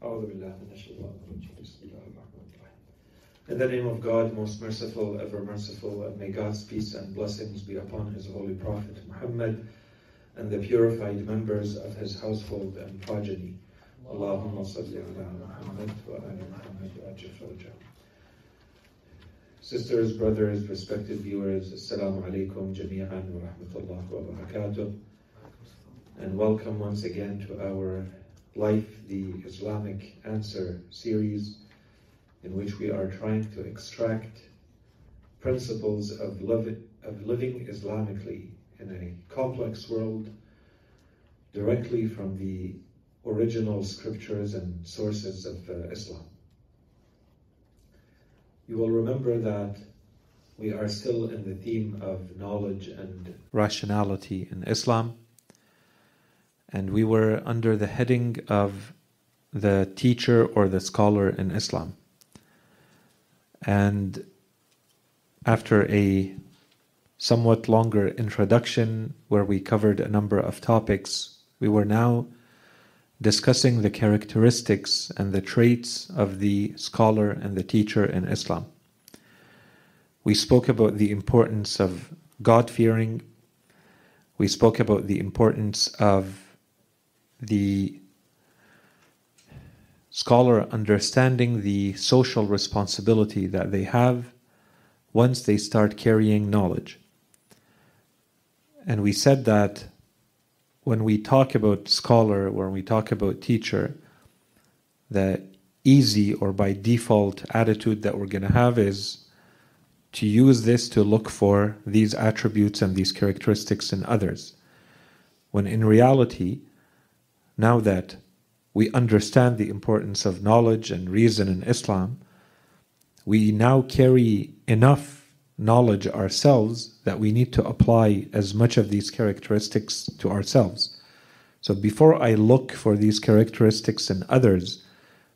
In the name of God, most merciful, ever merciful, and may God's peace and blessings be upon His holy Prophet Muhammad and the purified members of his household and progeny. Allahumma salli ala Muhammad wa ala Muhammad wa. Sisters, brothers, respected viewers, Assalamu alaikum jami'an wa rahmatullah wa barakatuh. And welcome once again to our Life, the Islamic Answer series, in which we are trying to extract principles of, of living Islamically in a complex world directly from the original scriptures and sources of uh, Islam. You will remember that we are still in the theme of knowledge and rationality in Islam, and we were under the heading of the teacher or the scholar in Islam. And after a somewhat longer introduction where we covered a number of topics, we were now discussing the characteristics and the traits of the scholar and the teacher in Islam. We spoke about the importance of God fearing. We spoke about the importance of the scholar understanding the social responsibility that they have once they start carrying knowledge. And we said that when we talk about scholar, when we talk about teacher, the easy or by default attitude that we're going to have is to use this to look for these attributes and these characteristics in others. When in reality, now that we understand the importance of knowledge and reason in Islam, we now carry enough knowledge ourselves that we need to apply as much of these characteristics to ourselves. So before I look for these characteristics in others,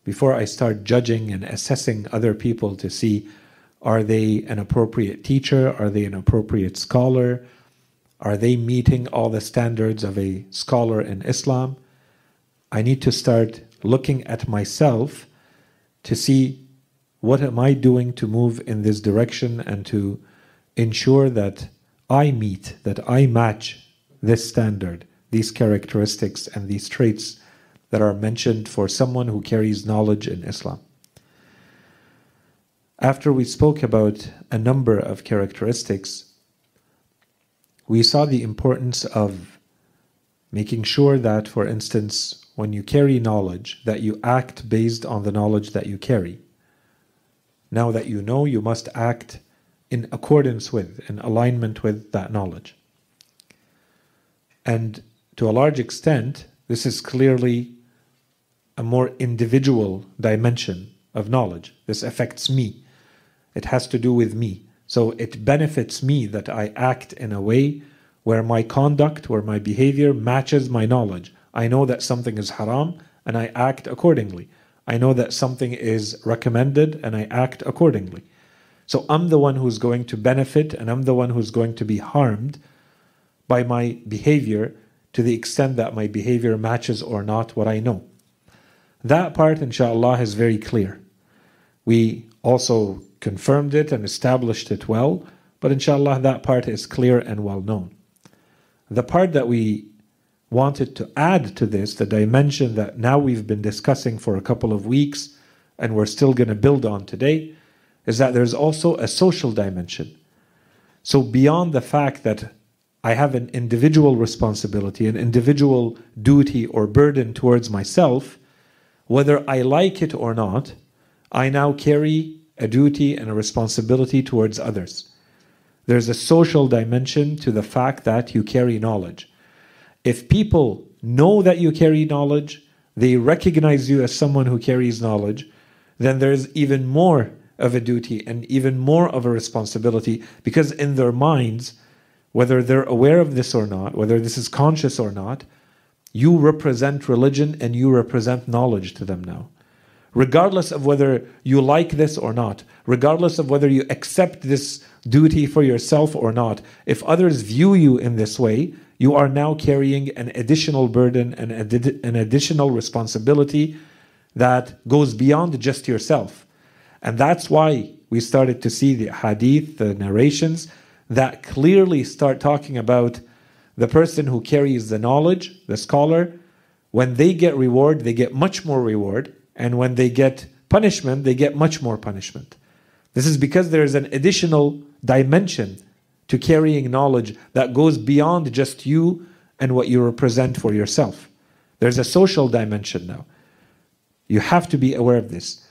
before I start judging and assessing other people to see are they an appropriate teacher? Are they an appropriate scholar? Are they meeting all the standards of a scholar in Islam? I need to start looking at myself to see what am I doing to move in this direction and to ensure that I meet, that I match this standard, these characteristics, and these traits that are mentioned for someone who carries knowledge in Islam? After we spoke about a number of characteristics, we saw the importance of making sure that, for instance, when you carry knowledge, that you act based on the knowledge that you carry. Now that you know, you must act in accordance with, in alignment with that knowledge. And to a large extent, this is clearly a more individual dimension of knowledge. This affects me. It has to do with me. So it benefits me that I act in a way where my conduct, where my behavior matches my knowledge. I know that something is haram and I act accordingly. I know that something is recommended and I act accordingly. So I'm the one who's going to benefit and I'm the one who's going to be harmed by my behavior to the extent that my behavior matches or not what I know. That part, inshallah, is very clear. We also confirmed it and established it well, but inshallah, that part is clear and well known. The part that we wanted to add to this the dimension that now we've been discussing for a couple of weeks and we're still going to build on today is that there's also a social dimension. So, beyond the fact that I have an individual responsibility, an individual duty or burden towards myself, whether I like it or not, I now carry a duty and a responsibility towards others. There's a social dimension to the fact that you carry knowledge. If people know that you carry knowledge, they recognize you as someone who carries knowledge, then there's even more of a duty and even more of a responsibility because in their minds, whether they're aware of this or not, whether this is conscious or not, you represent religion and you represent knowledge to them now. Regardless of whether you like this or not, regardless of whether you accept this duty for yourself or not, if others view you in this way, you are now carrying an additional burden and an additional responsibility that goes beyond just yourself. And that's why we started to see the hadith, the narrations, that clearly start talking about the person who carries the knowledge, the scholar, when they get reward, they get much more reward. And when they get punishment, they get much more punishment. This is because there is an additional dimension to carrying knowledge that goes beyond just you and what you represent for yourself. There's a social dimension now. You have to be aware of this.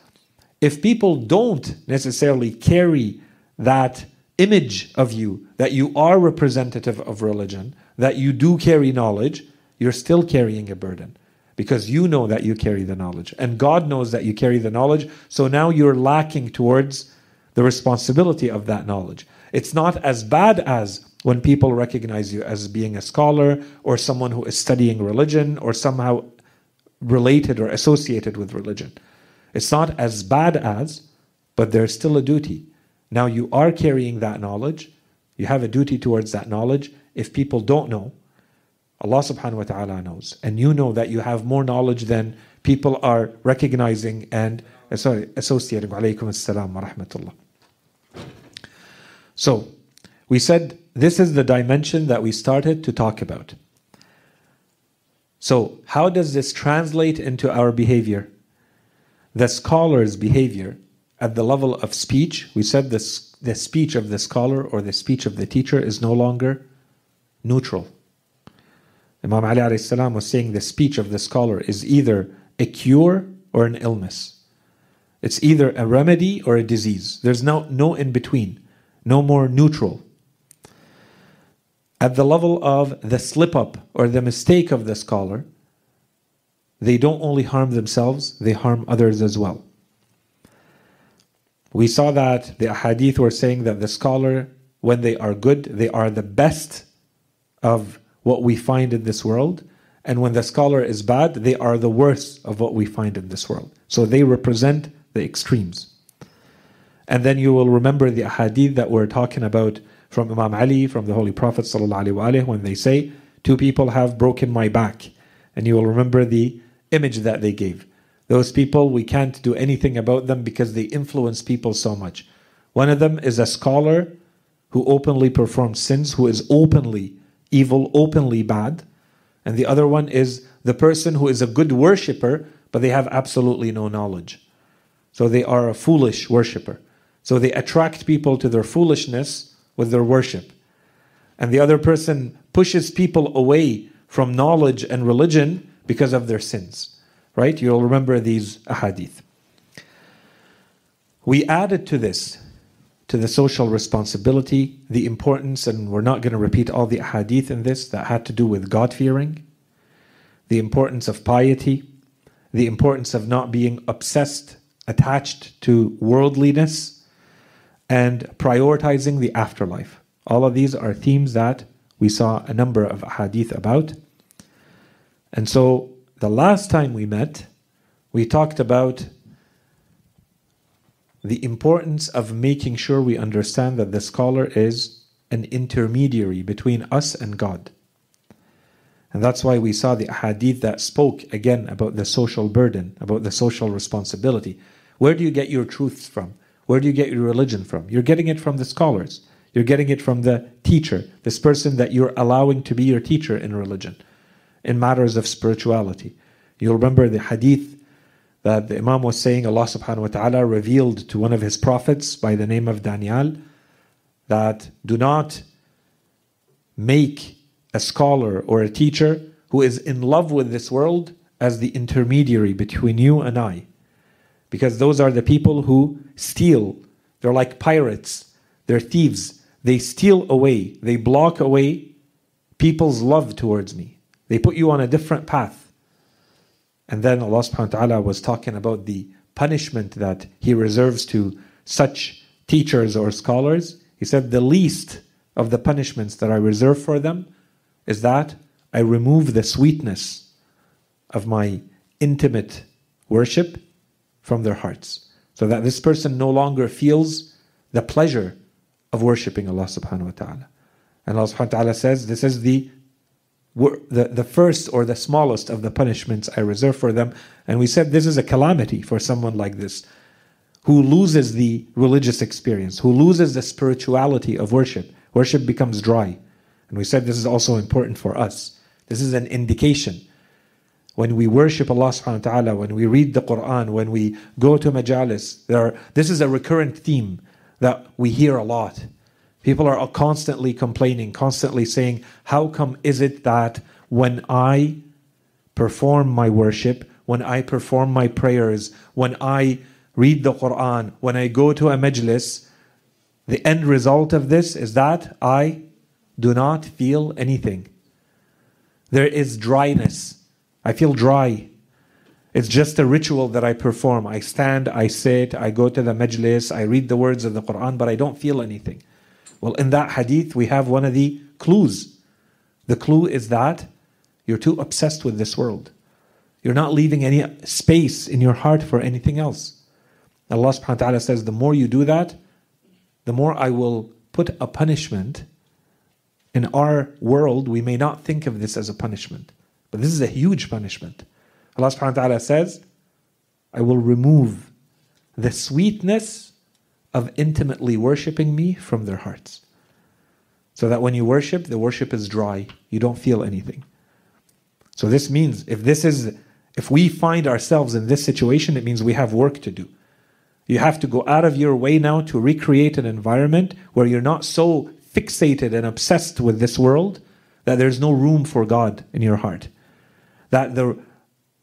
If people don't necessarily carry that image of you, that you are representative of religion, that you do carry knowledge, you're still carrying a burden because you know that you carry the knowledge and God knows that you carry the knowledge. So now you're lacking towards the responsibility of that knowledge. It's not as bad as when people recognize you as being a scholar or someone who is studying religion or somehow related or associated with religion. It's not as bad as, but there's still a duty. Now you are carrying that knowledge. You have a duty towards that knowledge. If people don't know, Allah subhanahu wa ta'ala knows. And you know that you have more knowledge than people are recognizing and sorry, associating. Alaykum assalam wa rahmatullah. So, we said this is the dimension that we started to talk about. So, how does this translate into our behavior? The scholar's behavior at the level of speech, we said this, the speech of the scholar or the speech of the teacher is no longer neutral. Imam Ali was saying the speech of the scholar is either a cure or an illness. It's either a remedy or a disease. There's no, no in between, no more neutral. At the level of the slip up or the mistake of the scholar, they don't only harm themselves, they harm others as well. We saw that the hadith were saying that the scholar, when they are good, they are the best of what we find in this world. And when the scholar is bad, they are the worst of what we find in this world. So they represent the extremes. And then you will remember the hadith that we're talking about from Imam Ali, from the Holy Prophet ﷺ, when they say, Two people have broken my back. And you will remember the image that they gave. Those people, we can't do anything about them because they influence people so much. One of them is a scholar who openly performs sins, who is openly evil, openly bad. And the other one is the person who is a good worshipper, but they have absolutely no knowledge. So they are a foolish worshipper. So they attract people to their foolishness with their worship. And the other person pushes people away from knowledge and religion because of their sins. Right? You'll remember these ahadith. We added to this to the social responsibility, the importance, and we're not going to repeat all the hadith in this that had to do with God fearing, the importance of piety, the importance of not being obsessed, attached to worldliness, and prioritizing the afterlife. All of these are themes that we saw a number of hadith about. And so the last time we met, we talked about the importance of making sure we understand that the scholar is an intermediary between us and God. And that's why we saw the hadith that spoke again about the social burden, about the social responsibility. Where do you get your truths from? Where do you get your religion from? You're getting it from the scholars. You're getting it from the teacher, this person that you're allowing to be your teacher in religion, in matters of spirituality. You'll remember the hadith that the Imam was saying Allah subhanahu wa ta'ala revealed to one of his prophets by the name of Daniel that do not make a scholar or a teacher who is in love with this world as the intermediary between you and I. Because those are the people who steal. They're like pirates, they're thieves. They steal away, they block away people's love towards me. They put you on a different path. And then Allah subhanahu wa ta'ala was talking about the punishment that He reserves to such teachers or scholars. He said, The least of the punishments that I reserve for them is that I remove the sweetness of my intimate worship from their hearts. So that this person no longer feels the pleasure of worshipping Allah subhanahu wa ta'ala. And Allah subhanahu wa ta'ala says this is the the, the first or the smallest of the punishments I reserve for them. And we said this is a calamity for someone like this who loses the religious experience, who loses the spirituality of worship. Worship becomes dry. And we said this is also important for us. This is an indication. When we worship Allah subhanahu wa ta'ala, when we read the Quran, when we go to majalis, there are, this is a recurrent theme that we hear a lot. People are constantly complaining, constantly saying, How come is it that when I perform my worship, when I perform my prayers, when I read the Quran, when I go to a majlis, the end result of this is that I do not feel anything. There is dryness. I feel dry. It's just a ritual that I perform. I stand, I sit, I go to the majlis, I read the words of the Quran, but I don't feel anything. Well, in that hadith, we have one of the clues. The clue is that you're too obsessed with this world. You're not leaving any space in your heart for anything else. Allah subhanahu wa ta'ala says, the more you do that, the more I will put a punishment. In our world, we may not think of this as a punishment, but this is a huge punishment. Allah subhanahu wa ta'ala says, I will remove the sweetness of intimately worshipping me from their hearts. So that when you worship, the worship is dry. You don't feel anything. So this means if this is if we find ourselves in this situation, it means we have work to do. You have to go out of your way now to recreate an environment where you're not so fixated and obsessed with this world that there's no room for God in your heart. That the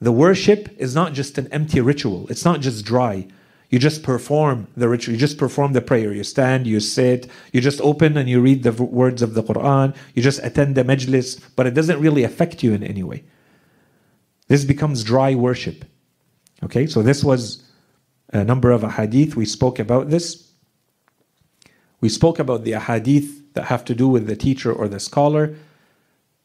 the worship is not just an empty ritual. It's not just dry. You just perform the ritual. You just perform the prayer. You stand, you sit, you just open and you read the words of the Quran. You just attend the majlis, but it doesn't really affect you in any way. This becomes dry worship. Okay, so this was a number of ahadith. We spoke about this. We spoke about the ahadith that have to do with the teacher or the scholar.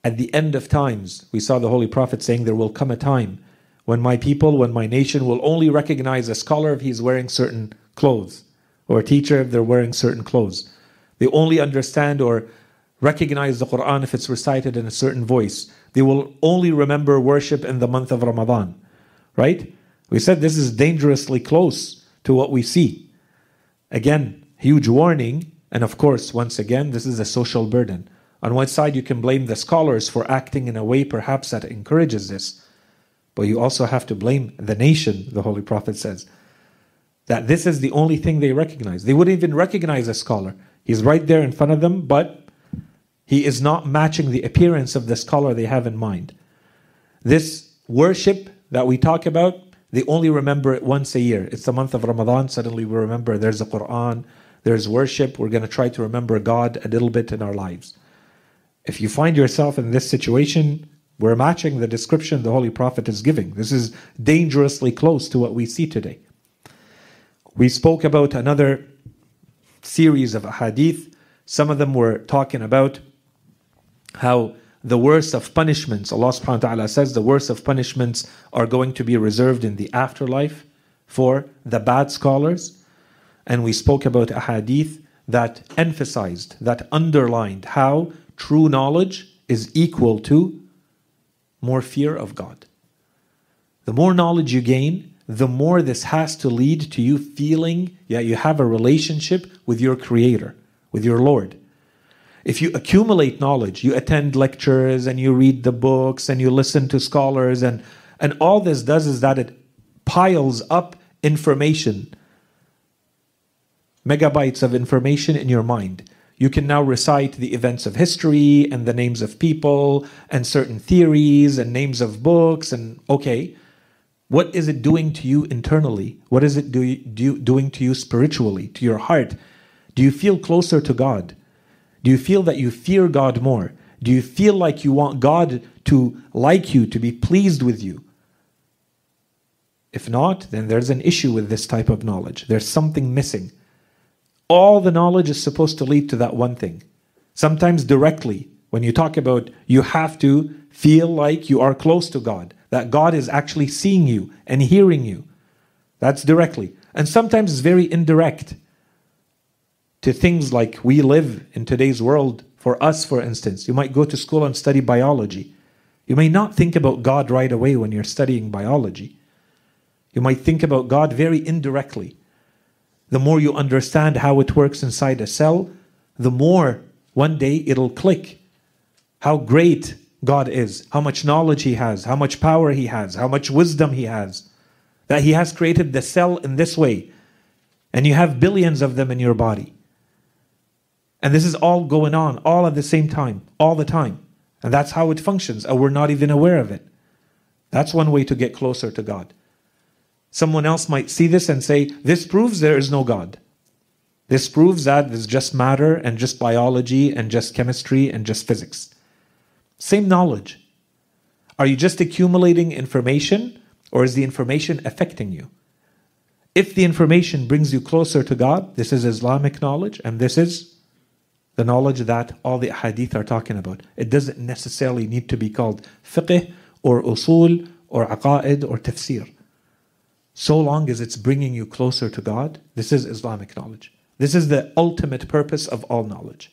At the end of times, we saw the Holy Prophet saying, There will come a time when my people, when my nation will only recognize a scholar if he's wearing certain clothes, or a teacher if they're wearing certain clothes. They only understand or recognize the Quran if it's recited in a certain voice. They will only remember worship in the month of Ramadan. Right? We said this is dangerously close to what we see. Again, huge warning. And of course, once again, this is a social burden. On one side, you can blame the scholars for acting in a way perhaps that encourages this. But you also have to blame the nation, the Holy Prophet says. That this is the only thing they recognize. They wouldn't even recognize a scholar. He's right there in front of them, but he is not matching the appearance of the scholar they have in mind. This worship that we talk about, they only remember it once a year. It's the month of Ramadan. Suddenly we remember there's a Quran, there's worship. We're going to try to remember God a little bit in our lives. If you find yourself in this situation, we're matching the description the Holy Prophet is giving. This is dangerously close to what we see today. We spoke about another series of hadith. Some of them were talking about how the worst of punishments, Allah subhanahu wa ta'ala says the worst of punishments are going to be reserved in the afterlife for the bad scholars. And we spoke about a hadith that emphasized, that underlined how true knowledge is equal to more fear of God. The more knowledge you gain, the more this has to lead to you feeling that you have a relationship with your Creator, with your Lord. If you accumulate knowledge, you attend lectures and you read the books and you listen to scholars, and, and all this does is that it piles up information, megabytes of information in your mind. You can now recite the events of history and the names of people and certain theories and names of books. And okay, what is it doing to you internally? What is it do, do, doing to you spiritually, to your heart? Do you feel closer to God? Do you feel that you fear God more? Do you feel like you want God to like you, to be pleased with you? If not, then there's an issue with this type of knowledge. There's something missing all the knowledge is supposed to lead to that one thing. Sometimes directly, when you talk about you have to feel like you are close to God, that God is actually seeing you and hearing you. That's directly. And sometimes it's very indirect to things like we live in today's world. For us, for instance, you might go to school and study biology. You may not think about God right away when you're studying biology. You might think about God very indirectly. The more you understand how it works inside a cell, the more one day it'll click how great God is, how much knowledge He has, how much power He has, how much wisdom He has. That He has created the cell in this way, and you have billions of them in your body. And this is all going on all at the same time, all the time. And that's how it functions, and we're not even aware of it. That's one way to get closer to God. Someone else might see this and say, This proves there is no God. This proves that there's just matter and just biology and just chemistry and just physics. Same knowledge. Are you just accumulating information or is the information affecting you? If the information brings you closer to God, this is Islamic knowledge and this is the knowledge that all the hadith are talking about. It doesn't necessarily need to be called fiqh or usul or aqaid or tafsir. So long as it's bringing you closer to God, this is Islamic knowledge. This is the ultimate purpose of all knowledge.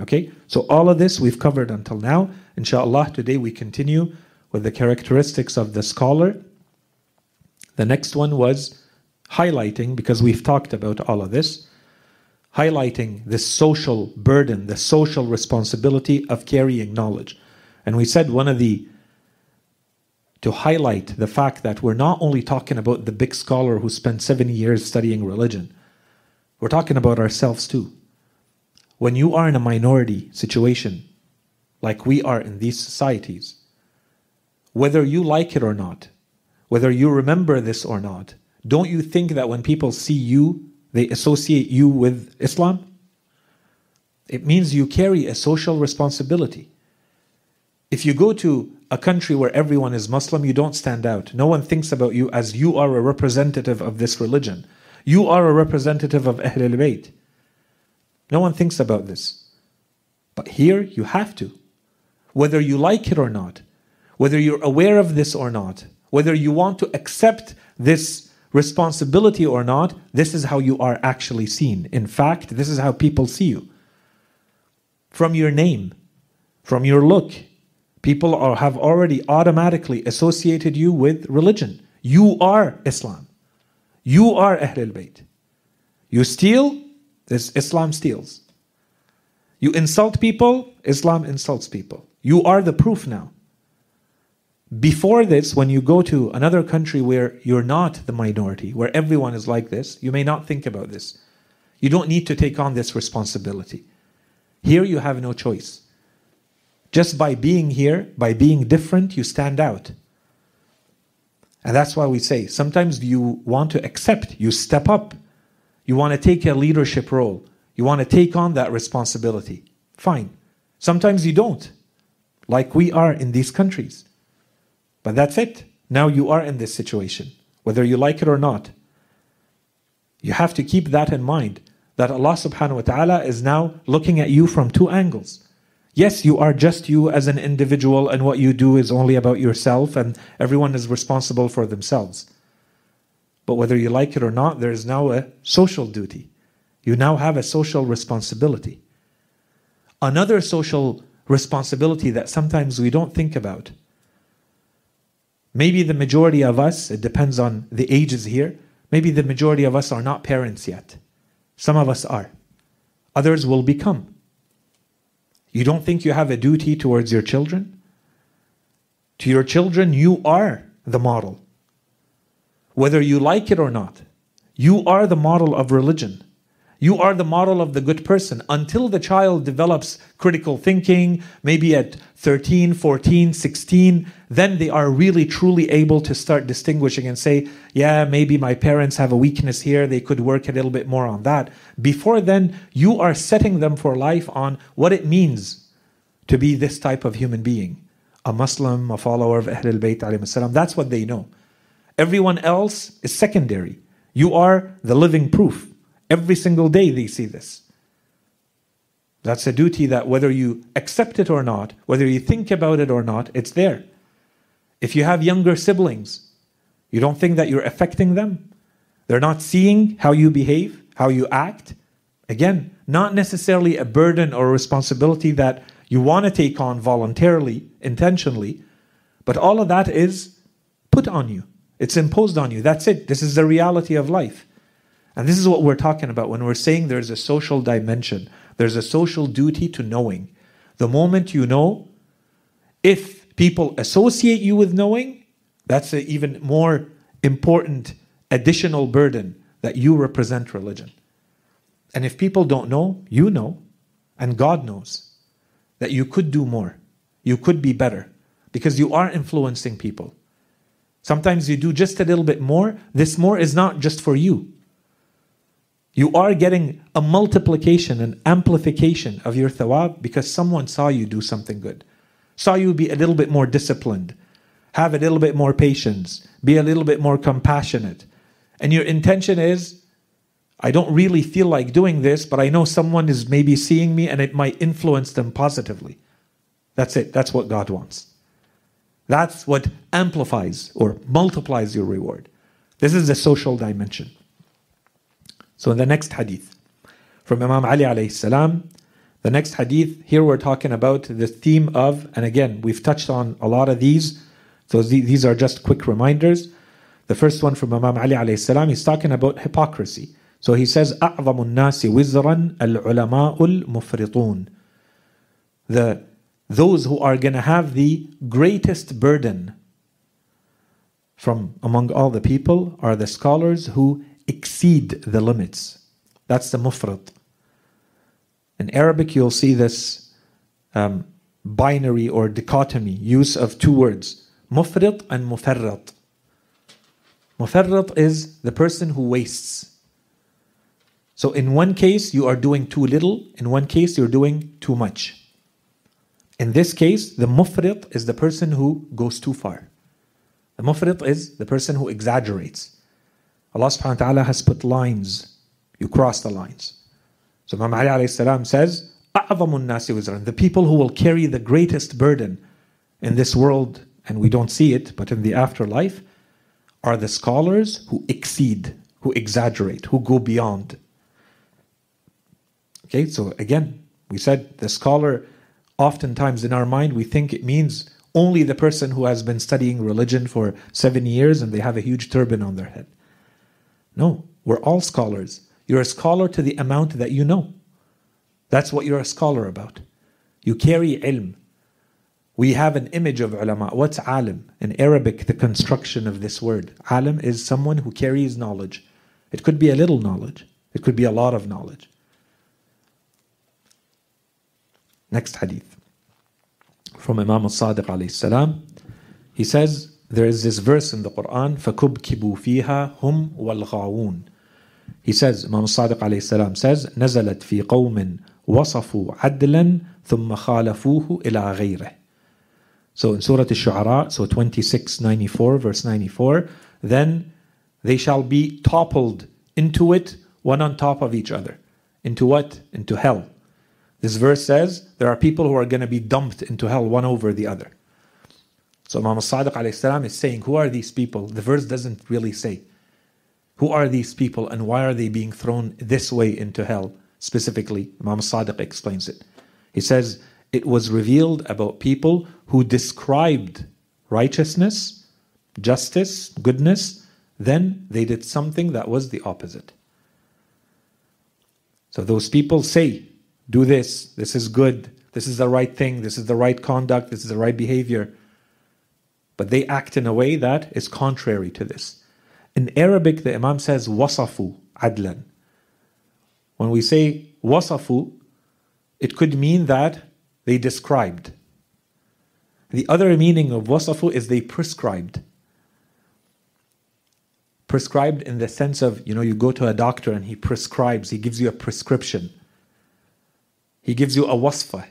Okay? So all of this we've covered until now. Inshallah, today we continue with the characteristics of the scholar. The next one was highlighting, because we've talked about all of this, highlighting the social burden, the social responsibility of carrying knowledge. And we said one of the to highlight the fact that we're not only talking about the big scholar who spent 70 years studying religion, we're talking about ourselves too. When you are in a minority situation, like we are in these societies, whether you like it or not, whether you remember this or not, don't you think that when people see you, they associate you with Islam? It means you carry a social responsibility. If you go to a country where everyone is Muslim, you don't stand out. No one thinks about you as you are a representative of this religion. You are a representative of Ahl al Bayt. No one thinks about this. But here you have to. Whether you like it or not, whether you're aware of this or not, whether you want to accept this responsibility or not, this is how you are actually seen. In fact, this is how people see you. From your name, from your look, people are, have already automatically associated you with religion. You are Islam. You are Ahlul Bayt. You steal, this Islam steals. You insult people, Islam insults people. You are the proof now. Before this, when you go to another country where you're not the minority, where everyone is like this, you may not think about this. You don't need to take on this responsibility. Here, you have no choice. Just by being here, by being different, you stand out. And that's why we say sometimes you want to accept, you step up, you want to take a leadership role, you want to take on that responsibility. Fine. Sometimes you don't, like we are in these countries. But that's it. Now you are in this situation, whether you like it or not. You have to keep that in mind that Allah subhanahu wa ta'ala is now looking at you from two angles. Yes, you are just you as an individual, and what you do is only about yourself, and everyone is responsible for themselves. But whether you like it or not, there is now a social duty. You now have a social responsibility. Another social responsibility that sometimes we don't think about. Maybe the majority of us, it depends on the ages here, maybe the majority of us are not parents yet. Some of us are. Others will become. You don't think you have a duty towards your children? To your children, you are the model. Whether you like it or not, you are the model of religion. You are the model of the good person until the child develops critical thinking, maybe at 13, 14, 16. Then they are really truly able to start distinguishing and say, yeah, maybe my parents have a weakness here. They could work a little bit more on that. Before then, you are setting them for life on what it means to be this type of human being a Muslim, a follower of Ahlul Bayt. That's what they know. Everyone else is secondary. You are the living proof. Every single day they see this. That's a duty that whether you accept it or not, whether you think about it or not, it's there. If you have younger siblings, you don't think that you're affecting them? They're not seeing how you behave, how you act? Again, not necessarily a burden or a responsibility that you want to take on voluntarily, intentionally, but all of that is put on you. It's imposed on you. That's it. This is the reality of life. And this is what we're talking about when we're saying there's a social dimension, there's a social duty to knowing. The moment you know, if people associate you with knowing, that's an even more important additional burden that you represent religion. And if people don't know, you know, and God knows that you could do more, you could be better, because you are influencing people. Sometimes you do just a little bit more. This more is not just for you. You are getting a multiplication, an amplification of your thawab because someone saw you do something good, saw you be a little bit more disciplined, have a little bit more patience, be a little bit more compassionate. And your intention is, I don't really feel like doing this, but I know someone is maybe seeing me and it might influence them positively. That's it. That's what God wants. That's what amplifies or multiplies your reward. This is the social dimension. So in the next hadith from Imam Ali alayhi salam, the next hadith, here we're talking about the theme of, and again, we've touched on a lot of these, so these are just quick reminders. The first one from Imam Ali alayhi salam, he's talking about hypocrisy. So he says, أعظم الناس وزرا العلماء المفرطون. The, those who are going to have the greatest burden from among all the people are the scholars who exceed the limits. That's the mufrat. In Arabic, you'll see this um, binary or dichotomy use of two words, mufrit and mufarrat. Mufarrat is the person who wastes. So in one case, you are doing too little, in one case, you're doing too much. In this case, the mufrit is the person who goes too far. The mufrit is the person who exaggerates. Allah subhanahu wa ta'ala has put lines. You cross the lines. So Imam Ali alayhi salam says, The people who will carry the greatest burden in this world, and we don't see it, but in the afterlife, are the scholars who exceed, who exaggerate, who go beyond. Okay, so again, we said the scholar, oftentimes in our mind, we think it means only the person who has been studying religion for seven years and they have a huge turban on their head. No, we're all scholars. You're a scholar to the amount that you know. That's what you're a scholar about. You carry ilm. We have an image of ulama. What's alim? In Arabic, the construction of this word. Alim is someone who carries knowledge. It could be a little knowledge, it could be a lot of knowledge. Next hadith. From Imam al-Sadiq alayhi salam. He says, there is this verse in the Quran, فَكُبْكِبُوا فِيهَا هُمْ وَالْغَاوُونَ He says, Imam Sadiq alayhi salam says, نزلت في قوم وصفوا عدلا ثم خالفوه إلى غيره. So in Surah Al-Shu'ara, so 2694, verse 94, then they shall be toppled into it, one on top of each other. Into what? Into hell. This verse says there are people who are going to be dumped into hell, one over the other. So Imam Sadiq salam is saying, Who are these people? The verse doesn't really say. Who are these people and why are they being thrown this way into hell? Specifically, Imam Sadiq explains it. He says, It was revealed about people who described righteousness, justice, goodness, then they did something that was the opposite. So those people say, Do this, this is good, this is the right thing, this is the right conduct, this is the right behavior but they act in a way that is contrary to this. In Arabic, the Imam says wasafu adlan. When we say wasafu, it could mean that they described. The other meaning of wasafu is they prescribed. Prescribed in the sense of, you know, you go to a doctor and he prescribes, he gives you a prescription. He gives you a wasfa.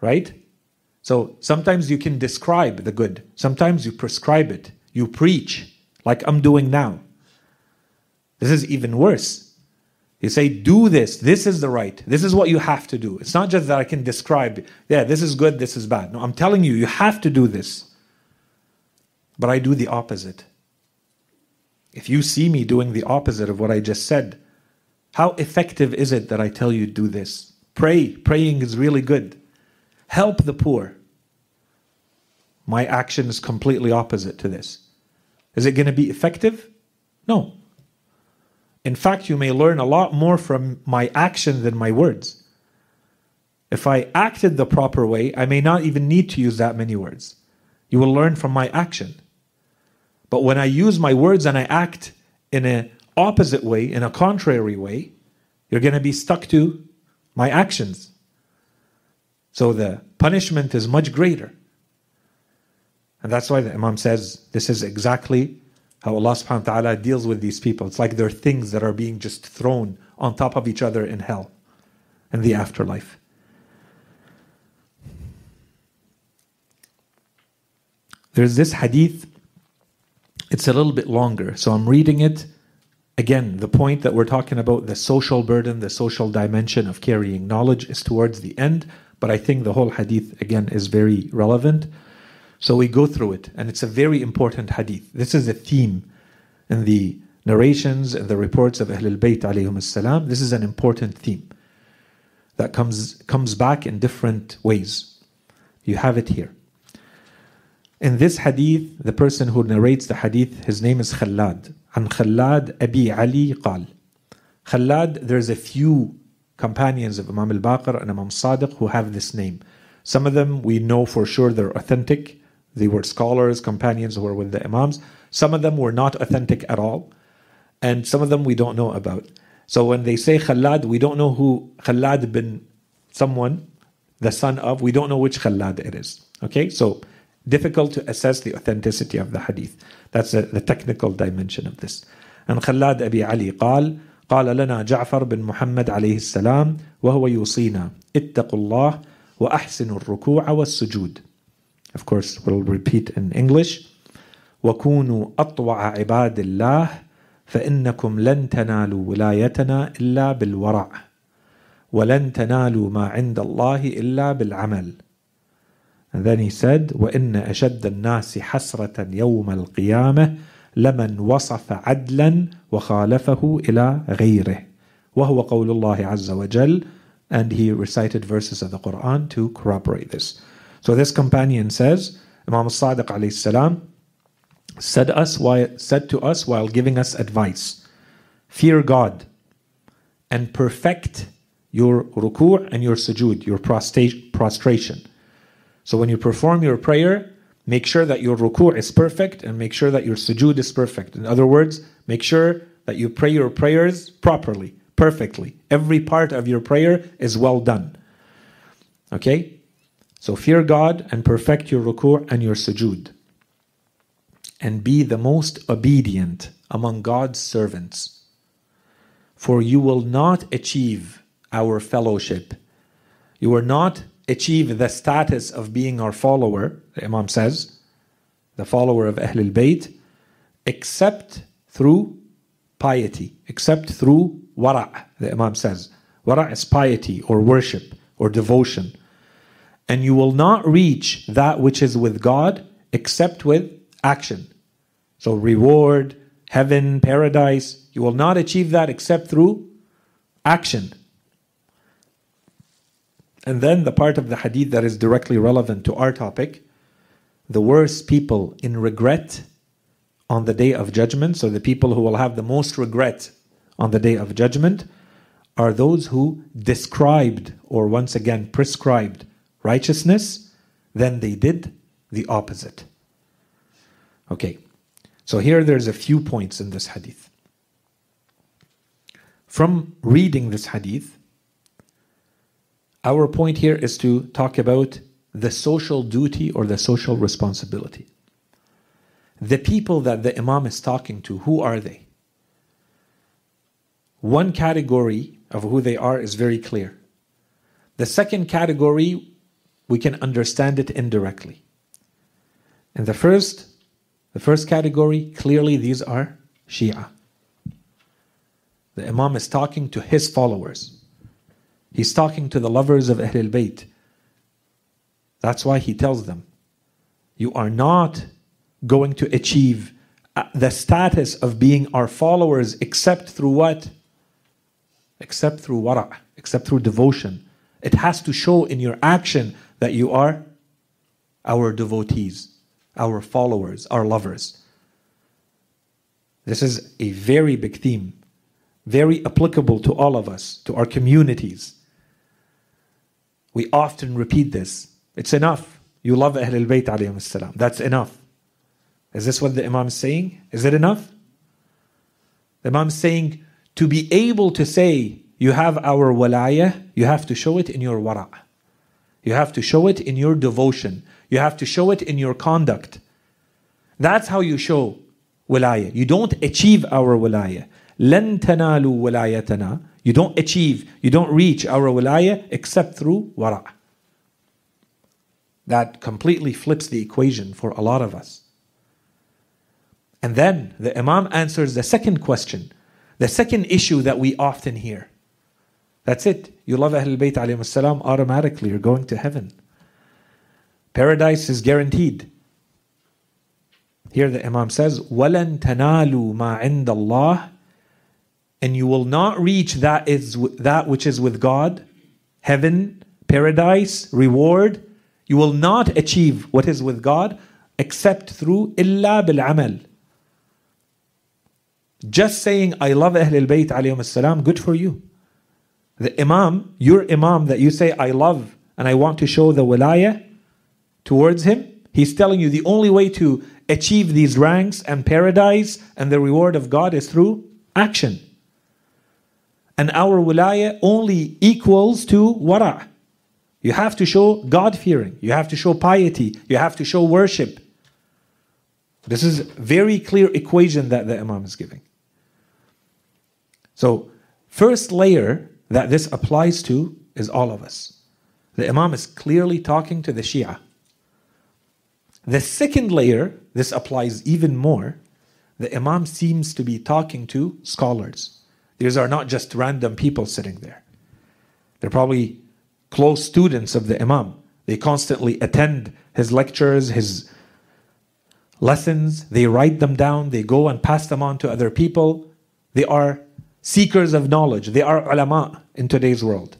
Right? So sometimes you can describe the good, sometimes you prescribe it, you preach, like I'm doing now. This is even worse. You say, do this, this is the right, this is what you have to do. It's not just that I can describe, yeah, this is good, this is bad. No, I'm telling you, you have to do this. But I do the opposite. If you see me doing the opposite of what I just said, how effective is it that I tell you do this? Pray. Praying is really good. help the poor. My action is completely opposite to this. Is it going to be effective? No. In fact, you may learn a lot more from my action than my words. If I acted the proper way, I may not even need to use that many words. You will learn from my action. But when I use my words and I act in an opposite way, in a contrary way, you're going to be stuck to my actions. So the punishment is much greater. And that's why the Imam says this is exactly how Allah subhanahu wa ta'ala deals with these people. It's like they're things that are being just thrown on top of each other in hell and the afterlife. There's this hadith, it's a little bit longer, so I'm reading it. Again, the point that we're talking about, the social burden, the social dimension of carrying knowledge, is towards the end, but I think the whole hadith, again, is very relevant. So we go through it, and it's a very important hadith. This is a theme in the narrations and the reports of Ahlul Bayt alayhum salam. This is an important theme that comes, comes back in different ways. You have it here. In this hadith, the person who narrates the hadith, his name is Khalad. An Khalad Abi Ali Qal. Khalad, there's a few companions of Imam al Baqir and Imam Sadiq who have this name. Some of them we know for sure they're authentic, They were scholars, companions who were with the Imams. Some of them were not authentic at all. And some of them we don't know about. So when they say Khallad, we don't know who Khallad bin someone, the son of, we don't know which Khallad it is. Okay, so difficult to assess the authenticity of the hadith. That's a, the technical dimension of this. And Khallad Abi Ali قال قال لنا جعفر بن محمد عليه السلام وهو يوصينا اتقوا الله وأحسنوا الركوع والسجود. Of course, we'll repeat in English. وكونوا أطوع عباد الله فإنكم لن تنالوا ولايتنا إلا بالورع ولن تنالوا ما عند الله إلا بالعمل And then he said, وَإِنَّ أَشَدَّ النَّاسِ حَسْرَةً يَوْمَ الْقِيَامَةِ لمن وصف عدلا وخالفه إلى غيره وهو قول الله عز وجل and he recited verses of the Quran to corroborate this. So this companion says, Imam al-Sadiq alayhi salam said, us, said to us while giving us advice, fear God and perfect your ruku' and your sujood, your prostration. So when you perform your prayer, make sure that your ruku' is perfect and make sure that your sujood is perfect. In other words, make sure that you pray your prayers properly, perfectly. Every part of your prayer is well done. Okay? So fear God and perfect your ruku' and your sujood. And be the most obedient among God's servants. For you will not achieve our fellowship. You will not achieve the status of being our follower, the Imam says, the follower of Ahlul Bayt, except through piety, except through wara', the Imam says. Wara' is piety or worship or devotion. And you will not reach that which is with God except with action. So, reward, heaven, paradise, you will not achieve that except through action. And then the part of the hadith that is directly relevant to our topic the worst people in regret on the day of judgment, so the people who will have the most regret on the day of judgment, are those who described or once again prescribed righteousness, then they did the opposite. Okay, so here there's a few points in this hadith. From reading this hadith, our point here is to talk about the social duty or the social responsibility. The people that the Imam is talking to, who are they? One category of who they are is very clear. The second category, we can understand it indirectly. And the first, the first category, clearly these are Shia. The Imam is talking to his followers. He's talking to the lovers of Ahlul Bayt. That's why he tells them, You are not going to achieve uh, the status of being our followers except through what? Except through wara', except through devotion. It has to show in your action that you are our devotees, our followers, our lovers. This is a very big theme, very applicable to all of us, to our communities. We often repeat this. It's enough. You love Ahlul Bayt. That's enough. Is this what the Imam is saying? Is it enough? The Imam is saying to be able to say you have our walayah, you have to show it in your wara'. You have to show it in your devotion. You have to show it in your conduct. That's how you show wilayah. You don't achieve our wilayah. لن تنالوا ولايتنا. You don't achieve, you don't reach our wilayah except through wara'. That completely flips the equation for a lot of us. And then the Imam answers the second question, the second issue that we often hear. That's it. You love Ahlul Bayt alayhim salam, automatically you're going to heaven. Paradise is guaranteed. Here the Imam says, وَلَن تَنَالُوا مَا عِنْدَ اللَّهِ And you will not reach that is that which is with God, heaven, paradise, reward. You will not achieve what is with God except through إِلَّا بِالْعَمَلِ just saying, I love Ahlul Bayt alayhim salam, good for you. The Imam, your Imam that you say, I love and I want to show the wilayah towards him, he's telling you the only way to achieve these ranks and paradise and the reward of God is through action. And our wilayah only equals to wara'. You have to show God fearing, you have to show piety, you have to show worship. This is very clear equation that the Imam is giving. So, first layer that this applies to is all of us. The Imam is clearly talking to the Shia. The second layer, this applies even more. The Imam seems to be talking to scholars. These are not just random people sitting there. They're probably close students of the Imam. They constantly attend his lectures, his lessons, they write them down, they go and pass them on to other people. They are seekers of knowledge. They are ulama in today's world.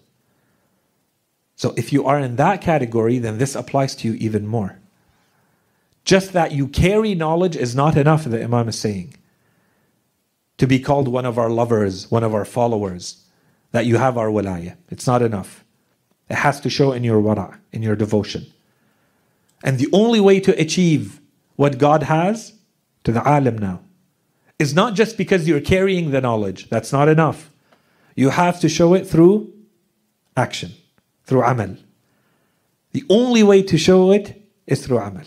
So if you are in that category, then this applies to you even more. Just that you carry knowledge is not enough, the Imam is saying. To be called one of our lovers, one of our followers, that you have our wilayah. It's not enough. It has to show in your wara, in your devotion. And the only way to achieve what God has, to the alim now, is not just because you're carrying the knowledge. That's not enough. You have to show it through action, through amal. The only way to show it is through amal.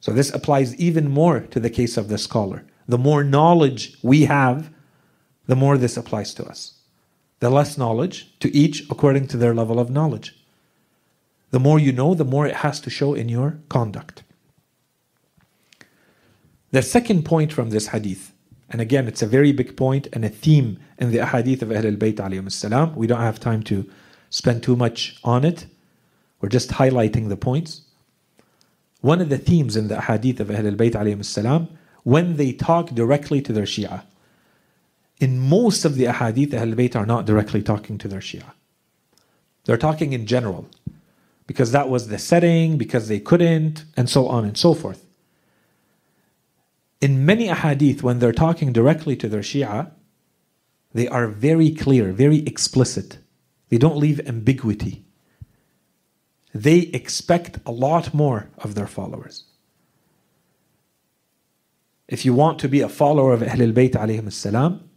So this applies even more to the case of the scholar. The more knowledge we have, the more this applies to us. The less knowledge, to each according to their level of knowledge. The more you know, the more it has to show in your conduct. The second point from this hadith, and again, it's a very big point and a theme in the hadith of Ahl al-Bayt. We don't have time to spend too much on it. We're just highlighting the points. One of the themes in the hadith of Ahl al-Bayt when they talk directly to their Shia, in most of the ahadith, Ahl al-Bayt are not directly talking to their Shia. They're talking in general, because that was the setting, because they couldn't, and so on and so forth in many ahadith, when they're talking directly to their Shia, they are very clear, very explicit. They don't leave ambiguity. They expect a lot more of their followers. If you want to be a follower of Ahlul Bayt alayhim salam,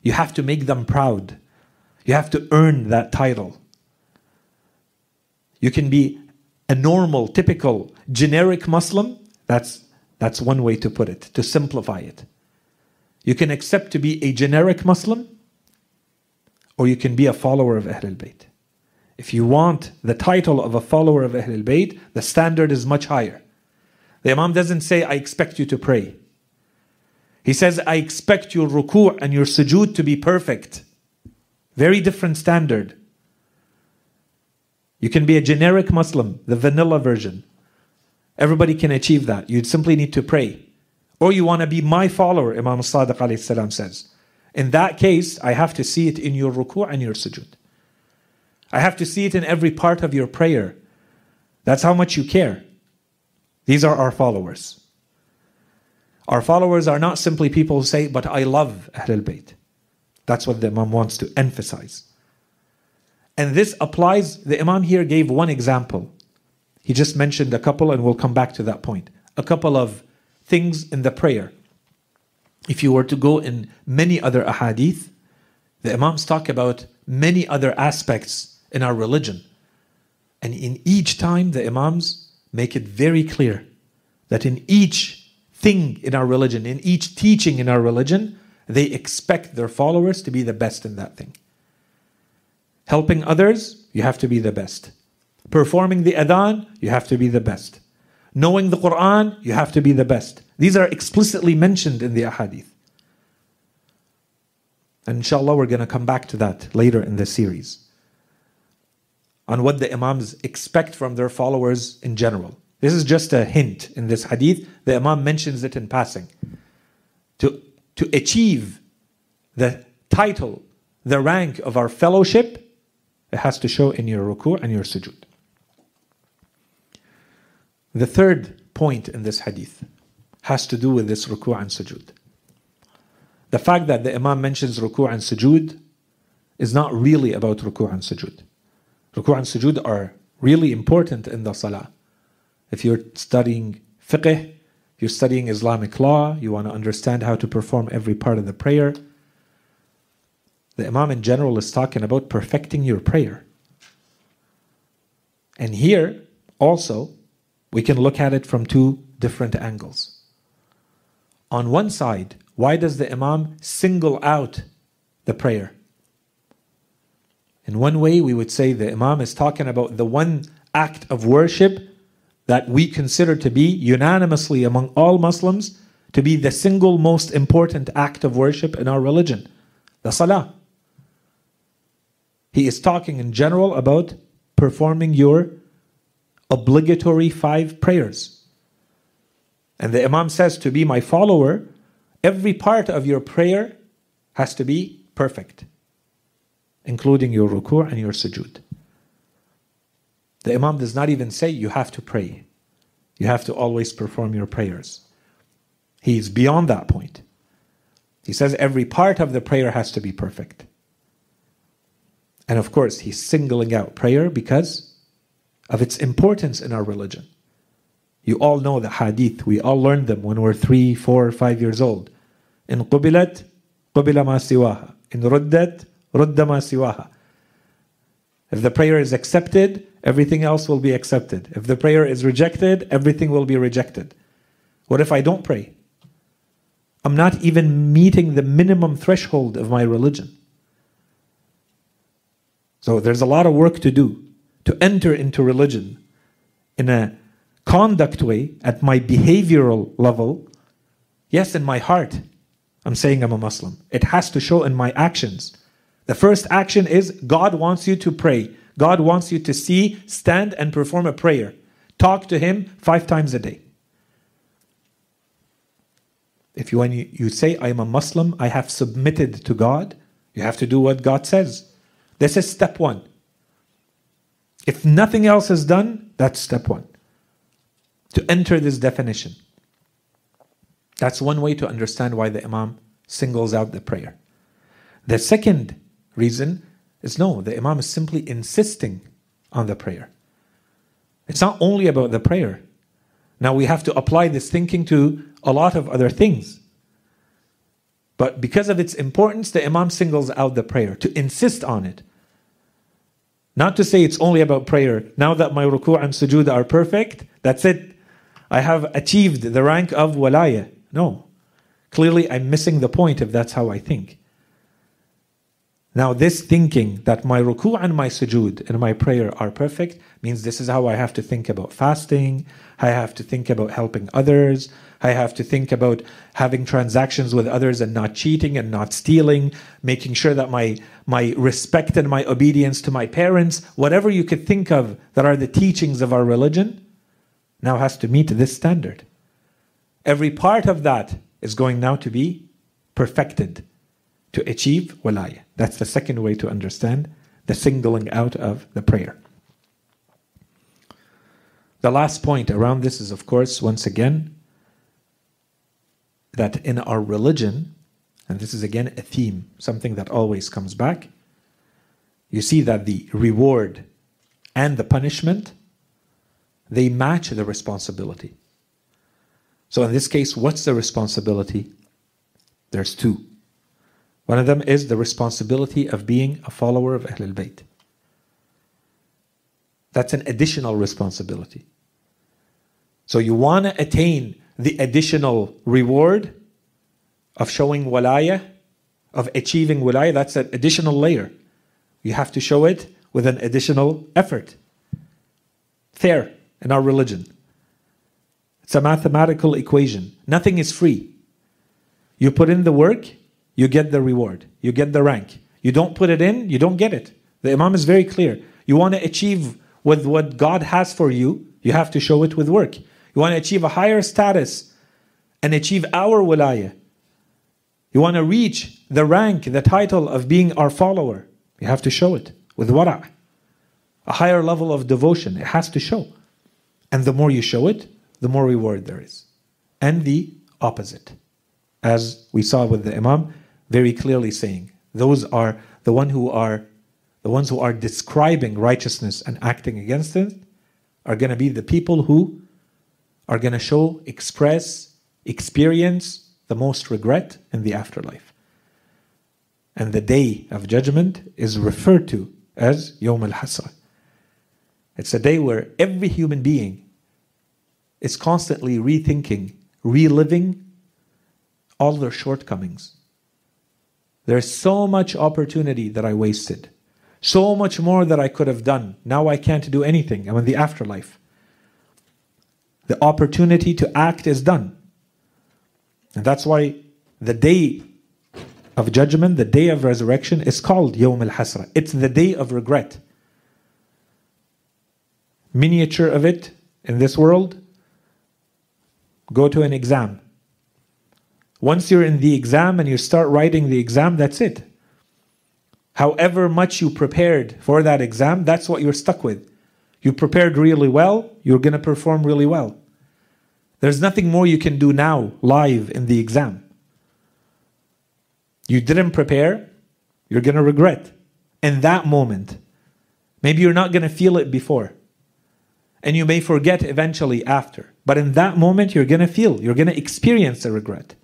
you have to make them proud. You have to earn that title. You can be a normal, typical, generic Muslim. That's that's one way to put it, to simplify it. You can accept to be a generic Muslim, or you can be a follower of Ahlul Bayt. If you want the title of a follower of Ahlul Bayt, the standard is much higher. The Imam doesn't say, I expect you to pray. He says, I expect your ruku' and your sujood to be perfect. Very different standard. You can be a generic Muslim, the vanilla version. Everybody can achieve that. You simply need to pray. Or you want to be my follower, Imam Sadiq salam says. In that case, I have to see it in your ruku' and your sujood. I have to see it in every part of your prayer. That's how much you care. These are our followers. Our followers are not simply people who say, but I love Ahlul Bayt. That's what the Imam wants to emphasize. And this applies, the Imam here gave one example. He just mentioned a couple, and we'll come back to that point. A couple of things in the prayer. If you were to go in many other ahadith, the Imams talk about many other aspects in our religion. And in each time, the Imams make it very clear that in each thing in our religion, in each teaching in our religion, they expect their followers to be the best in that thing. Helping others, you have to be the best. Performing the adhan, you have to be the best. Knowing the Quran, you have to be the best. These are explicitly mentioned in the ahadith. And inshallah, we're going to come back to that later in the series on what the Imams expect from their followers in general. This is just a hint in this hadith. The Imam mentions it in passing. To, to achieve the title, the rank of our fellowship, it has to show in your ruku and your sujood. The third point in this hadith has to do with this ruku and sujood. The fact that the Imam mentions ruku and sujood is not really about ruku and sujood. Ruku and sujood are really important in the salah. If you're studying fiqh, you're studying Islamic law, you want to understand how to perform every part of the prayer. The Imam in general is talking about perfecting your prayer. And here also, we can look at it from two different angles. On one side, why does the Imam single out the prayer? In one way, we would say the Imam is talking about the one act of worship that we consider to be unanimously among all Muslims to be the single most important act of worship in our religion the Salah. He is talking in general about performing your obligatory five prayers. And the Imam says to be my follower, every part of your prayer has to be perfect including your ruku' and your sujood. The Imam does not even say you have to pray. You have to always perform your prayers. He is beyond that point. He says every part of the prayer has to be perfect. And of course, he's singling out prayer because of its importance in our religion. You all know the hadith. We all learned them when we're three, four, five years old. In qubilat, qubila ma siwaha. In ruddat, Ruddama siwaha. If the prayer is accepted, everything else will be accepted. If the prayer is rejected, everything will be rejected. What if I don't pray? I'm not even meeting the minimum threshold of my religion. So there's a lot of work to do to enter into religion in a conduct way, at my behavioral level. Yes, in my heart, I'm saying I'm a Muslim. It has to show in my actions. The first action is God wants you to pray. God wants you to see, stand, and perform a prayer. Talk to Him five times a day. If you, when you, you say, I am a Muslim, I have submitted to God, you have to do what God says. This is step one. If nothing else is done, that's step one. To enter this definition. That's one way to understand why the Imam singles out the prayer. The second reason is no, the Imam is simply insisting on the prayer. It's not only about the prayer. Now we have to apply this thinking to a lot of other things. But because of its importance, the Imam singles out the prayer to insist on it. Not to say it's only about prayer. Now that my ruku' and sujood are perfect, that's it. I have achieved the rank of walaya. No. Clearly, I'm missing the point if that's how I think. Now, this thinking that my ruku and my sujood and my prayer are perfect means this is how I have to think about fasting. I have to think about helping others. I have to think about having transactions with others and not cheating and not stealing, making sure that my, my respect and my obedience to my parents, whatever you could think of that are the teachings of our religion, now has to meet this standard. Every part of that is going now to be perfected to achieve walaya. That's the second way to understand the singling out of the prayer. The last point around this is, of course, once again, that in our religion, and this is again a theme, something that always comes back, you see that the reward and the punishment they match the responsibility. So in this case, what's the responsibility? There's two. One of them is the responsibility of being a follower of Ahlul Bayt. That's an additional responsibility. So you want to attain the additional reward of showing walaya, of achieving walaya, that's an additional layer. You have to show it with an additional effort. There, in our religion. It's a mathematical equation. Nothing is free. You put in the work, you get the reward, you get the rank. You don't put it in, you don't get it. The Imam is very clear. You want to achieve with what God has for you, you have to show it with work. You want to achieve a higher status and achieve our wilayah. You want to reach the rank, the title of being our follower. You have to show it with wara'. A higher level of devotion. It has to show. And the more you show it, the more reward there is. And the opposite. As we saw with the Imam, very clearly saying, those are the one who are the ones who are describing righteousness and acting against it are going to be the people who are going to show, express, experience the most regret in the afterlife. And the day of judgment is referred to as Yom al Hasra. It's a day where every human being is constantly rethinking, reliving all their shortcomings. There's so much opportunity that I wasted, so much more that I could have done. Now I can't do anything. I'm in the afterlife. The opportunity to act is done. And that's why the day of judgment, the day of resurrection, is called Yawm al Hasra. It's the day of regret miniature of it in this world, go to an exam. Once you're in the exam and you start writing the exam, that's it. However much you prepared for that exam, that's what you're stuck with. You prepared really well, you're going to perform really well. There's nothing more you can do now, live in the exam. You didn't prepare, you're going to regret in that moment. Maybe you're not going to feel it before and you may forget eventually after. But in that moment, you're going to feel, you're going to experience the regret.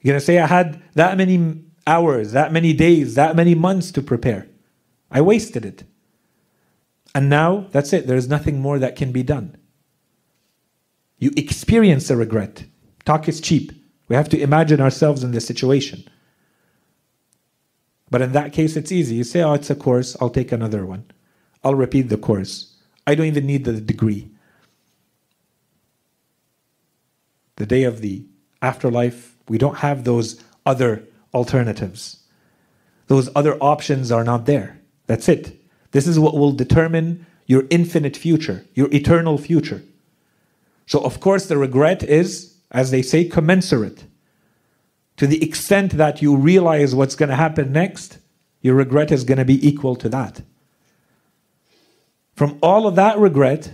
You're going to say, I had that many hours, that many days, that many months to prepare. I wasted it. And now, that's it. There's nothing more that can be done. You experience the regret. Talk is cheap. We have to imagine ourselves in this situation. But in that case, it's easy. You say, oh, it's a course, I'll take another one. I'll repeat the course. I don't even need the degree. The day of the afterlife, we don't have those other alternatives. Those other options are not there. That's it. This is what will determine your infinite future, your eternal future. So, of course, the regret is, as they say, commensurate. To the extent that you realize what's going to happen next, your regret is going to be equal to that. From all of that regret,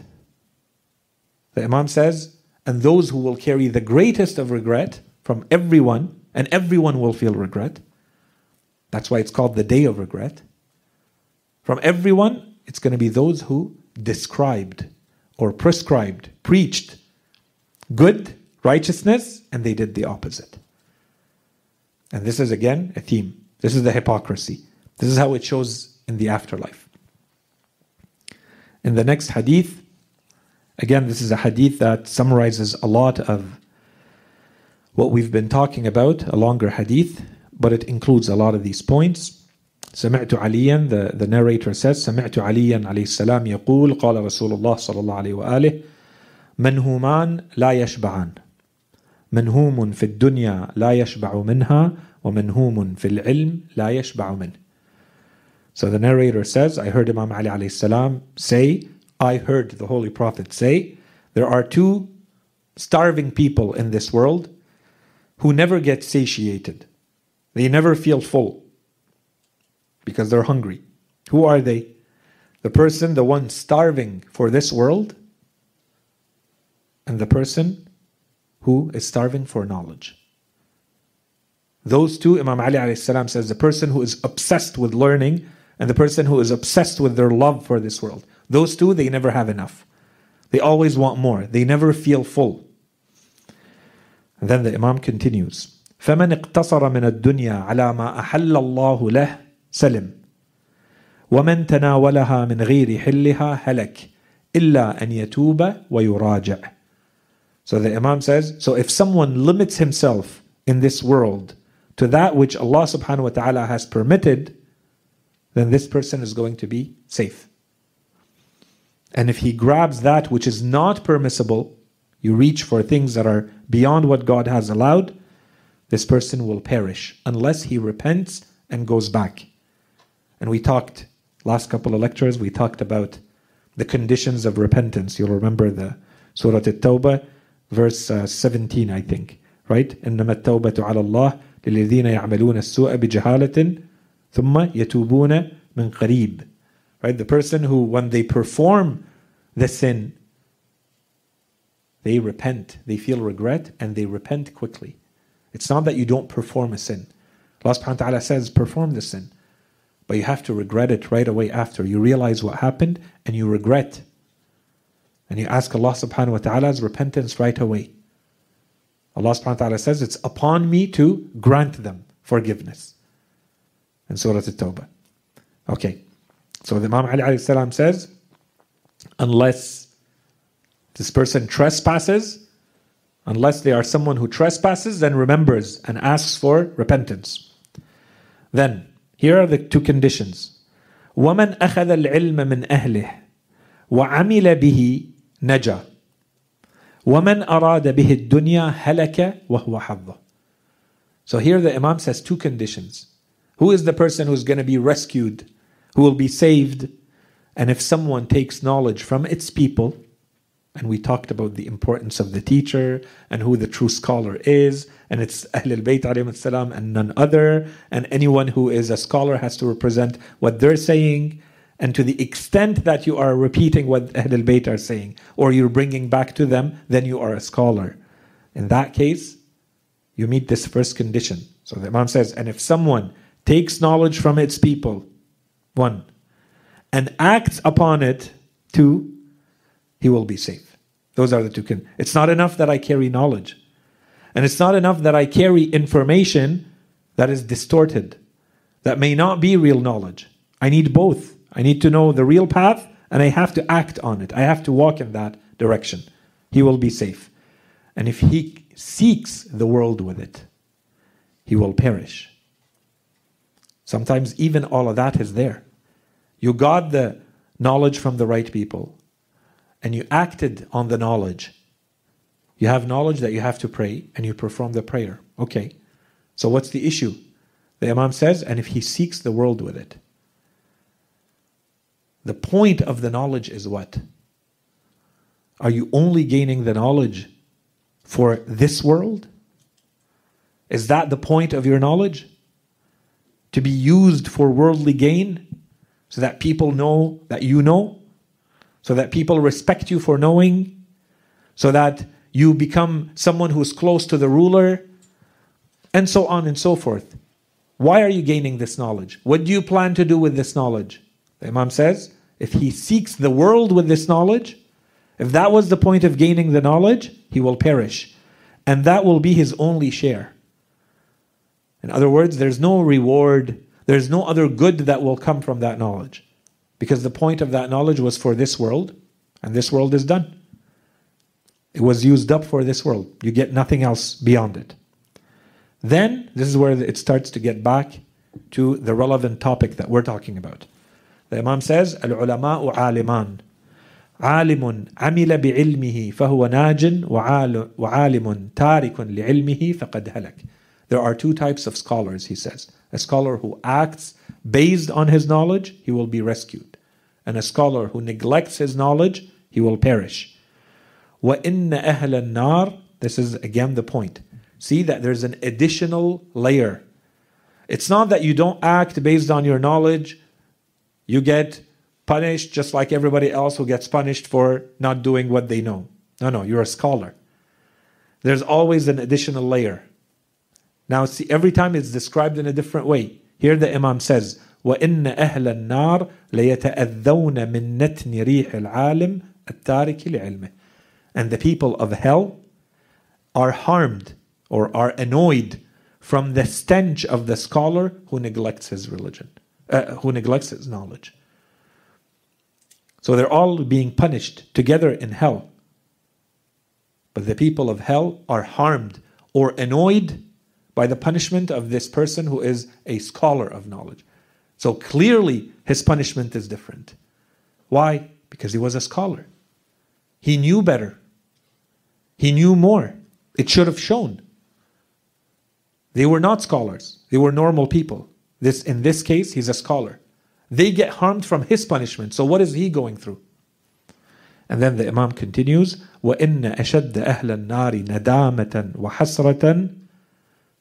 the Imam says, and those who will carry the greatest of regret from everyone, and everyone will feel regret. That's why it's called the day of regret. From everyone, it's going to be those who described or prescribed, preached good, righteousness, and they did the opposite. And this is again a theme. This is the hypocrisy. This is how it shows in the afterlife. In the next hadith, again, this is a hadith that summarizes a lot of what we've been talking about, a longer hadith, but it includes a lot of these points. سمعت عليا the, the narrator says سمعت عليا عليه السلام يقول قال رسول الله صلى الله عليه وآله منهومان لا يشبعان منهوم في الدنيا لا يشبع منها ومنهوم في العلم لا يشبع منه so the narrator says, I heard Imam Ali alayhi salam say, I heard the Holy Prophet say, there are two starving people in this world who never get satiated. They never feel full because they're hungry. Who are they? The person, the one starving for this world, and the person who is starving for knowledge. Those two, Imam Ali salam says, the person who is obsessed with learning and the person who is obsessed with their love for this world. Those two, they never have enough. They always want more. They never feel full. And then the Imam continues. فمن اقتصر من الدنيا على ما أحل الله له سلم ومن تناولها من غير حلها هلك إلا أن يتوب ويراجع So the Imam says, so if someone limits himself in this world to that which Allah subhanahu wa ta'ala has permitted, then this person is going to be safe. And if he grabs that which is not permissible, you reach for things that are beyond what God has allowed, this person will perish unless he repents and goes back. And we talked last couple of lectures, we talked about the conditions of repentance. You'll remember the Surah At-Tawbah, verse uh, 17, I think, right? إنما التوبة على الله للذين يعملون السوء بجهالة ثم يتوبون من قريب. Right? The person who, when they perform the sin, they repent, they feel regret, and they repent quickly. It's not that you don't perform a sin. Allah subhanahu wa ta'ala says, perform the sin. But you have to regret it right away after. You realize what happened and you regret. And you ask Allah subhanahu wa ta'ala's repentance right away. Allah subhanahu wa ta'ala says, It's upon me to grant them forgiveness. In Surah At-Tawbah. Okay. So the Imam Ali salam says, unless this person trespasses, Unless they are someone who trespasses, then remembers and asks for repentance. Then, here are the two conditions. ومن أخذ العلم من أهله وعمل به نجا ومن أراد به الدنيا هلك وهو حظه So here the Imam says two conditions. Who is the person who's going to be rescued, who will be saved? And if someone takes knowledge from its people, and we talked about the importance of the teacher and who the true scholar is, and it's Ahlul Bayt salam and none other, and anyone who is a scholar has to represent what they're saying. And to the extent that you are repeating what Ahlul Bayt are saying, or you're bringing back to them, then you are a scholar. In that case, you meet this first condition. So the Imam says, and if someone takes knowledge from its people, one, and acts upon it, two, he will be safe. Those are the two. Con- it's not enough that I carry knowledge. And it's not enough that I carry information that is distorted, that may not be real knowledge. I need both. I need to know the real path and I have to act on it. I have to walk in that direction. He will be safe. And if he seeks the world with it, he will perish. Sometimes even all of that is there. You got the knowledge from the right people and you acted on the knowledge. You have knowledge that you have to pray and you perform the prayer. Okay. So what's the issue? The Imam says, and if he seeks the world with it. The point of the knowledge is what? Are you only gaining the knowledge for this world? Is that the point of your knowledge? To be used for worldly gain? So that people know that you know? So that people respect you for knowing, so that you become someone who is close to the ruler, and so on and so forth. Why are you gaining this knowledge? What do you plan to do with this knowledge? The Imam says, if he seeks the world with this knowledge, if that was the point of gaining the knowledge, he will perish. And that will be his only share. In other words, there's no reward, there's no other good that will come from that knowledge. Because the point of that knowledge was for this world, and this world is done. It was used up for this world. You get nothing else beyond it. Then, this is where it starts to get back to the relevant topic that we're talking about. The Imam says, Al-ulama'u aliman. عالم عمل بعلمه فهو ناج وعالم تارك لعلمه فقد هلك. There are two types of scholars, he says. A scholar who acts based on his knowledge, he will be rescued. And a scholar who neglects his knowledge, he will perish. وَإِنَّ أَهْلَ النَّارِ This is again the point. See that there's an additional layer. It's not that you don't act based on your knowledge you get punished just like everybody else who gets punished for not doing what they know. No, no, you're a scholar. There's always an additional layer. Now, see, every time it's described in a different way. Here the Imam says, وإن أهل النار ليتأذون من نتن ريح العالم التارك لعلمه. And the people of hell are harmed or are annoyed from the stench of the scholar who neglects his religion, uh, who neglects his knowledge. So they're all being punished together in hell. But the people of hell are harmed or annoyed by the punishment of this person who is a scholar of knowledge. So clearly, his punishment is different. Why? Because he was a scholar. He knew better. He knew more. It should have shown. They were not scholars, they were normal people. This, in this case, he's a scholar. They get harmed from his punishment. So, what is he going through? And then the Imam continues وَإِنَّ أَشَدَّ أَهْلَ النَّارِ نَدَامَةً وَحَسْرَةً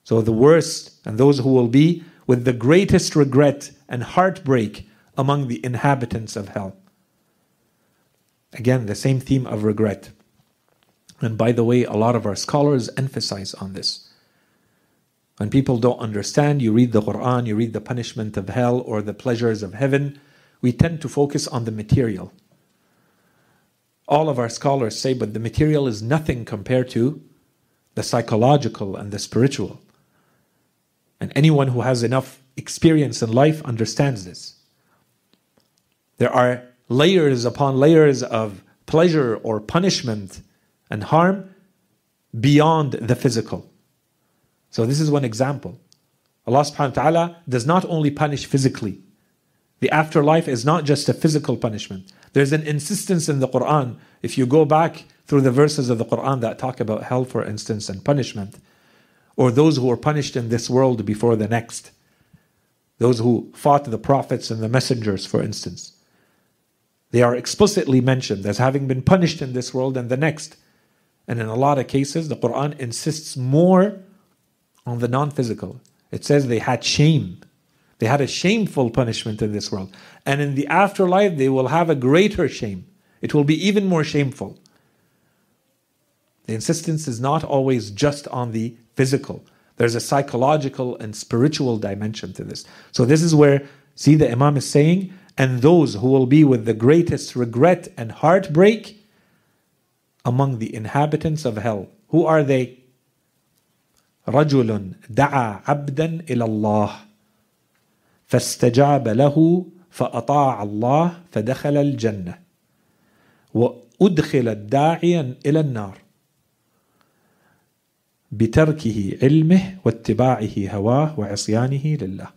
so, the worst and those who will be with the greatest regret and heartbreak among the inhabitants of hell. Again, the same theme of regret. And by the way, a lot of our scholars emphasize on this. When people don't understand, you read the Quran, you read the punishment of hell or the pleasures of heaven, we tend to focus on the material. All of our scholars say, but the material is nothing compared to the psychological and the spiritual. And anyone who has enough experience in life understands this. There are layers upon layers of pleasure or punishment and harm beyond the physical. So, this is one example. Allah subhanahu wa ta'ala does not only punish physically, the afterlife is not just a physical punishment. There's an insistence in the Quran. If you go back through the verses of the Quran that talk about hell, for instance, and punishment, or those who are punished in this world before the next, those who fought the prophets and the messengers, for instance, they are explicitly mentioned as having been punished in this world and the next. And in a lot of cases, the Quran insists more on the non physical. It says they had shame. They had a shameful punishment in this world. And in the afterlife, they will have a greater shame. It will be even more shameful. The insistence is not always just on the physical, there's a psychological and spiritual dimension to this. So, this is where, see, the Imam is saying, and those who will be with the greatest regret and heartbreak among the inhabitants of hell. Who are they? رجل دعا عبدا الى الله فاستجاب له فاطاع الله فدخل الجنه وادخل الداعيا الى النار بتركه علمه واتباعه هواه وعصيانه لله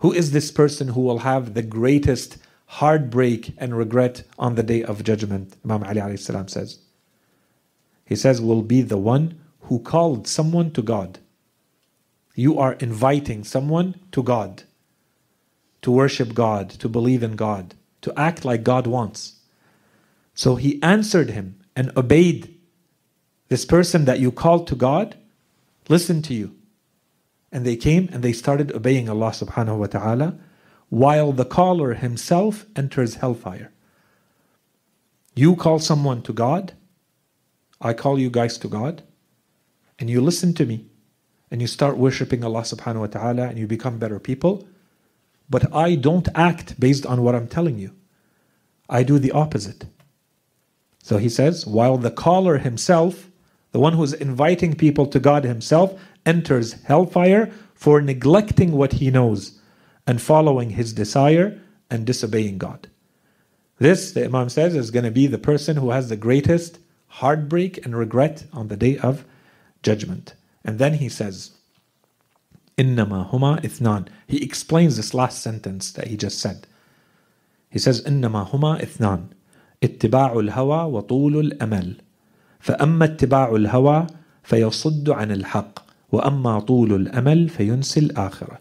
Who is this person who will have the greatest heartbreak and regret on the day of judgment? Imam Ali alayhi salam says. He says, will be the one who called someone to God. You are inviting someone to God, to worship God, to believe in God, to act like God wants. So he answered him and obeyed this person that you called to God, listen to you. And they came and they started obeying Allah subhanahu wa ta'ala while the caller himself enters hellfire. You call someone to God, I call you guys to God, and you listen to me, and you start worshipping Allah subhanahu wa ta'ala, and you become better people. But I don't act based on what I'm telling you. I do the opposite. So he says, while the caller himself, the one who's inviting people to God Himself, enters hellfire for neglecting what he knows and following his desire and disobeying God. This, the Imam says, is going to be the person who has the greatest heartbreak and regret on the day of judgment. And then he says, Innama huma ithnan. He explains this last sentence that he just said. He says, Innama huma ithnan. Ittiba'ul hawa wa tulul amal. فأما اتباع الهوى فيصد عن الحق وأما طول الأمل فينسي الآخرة.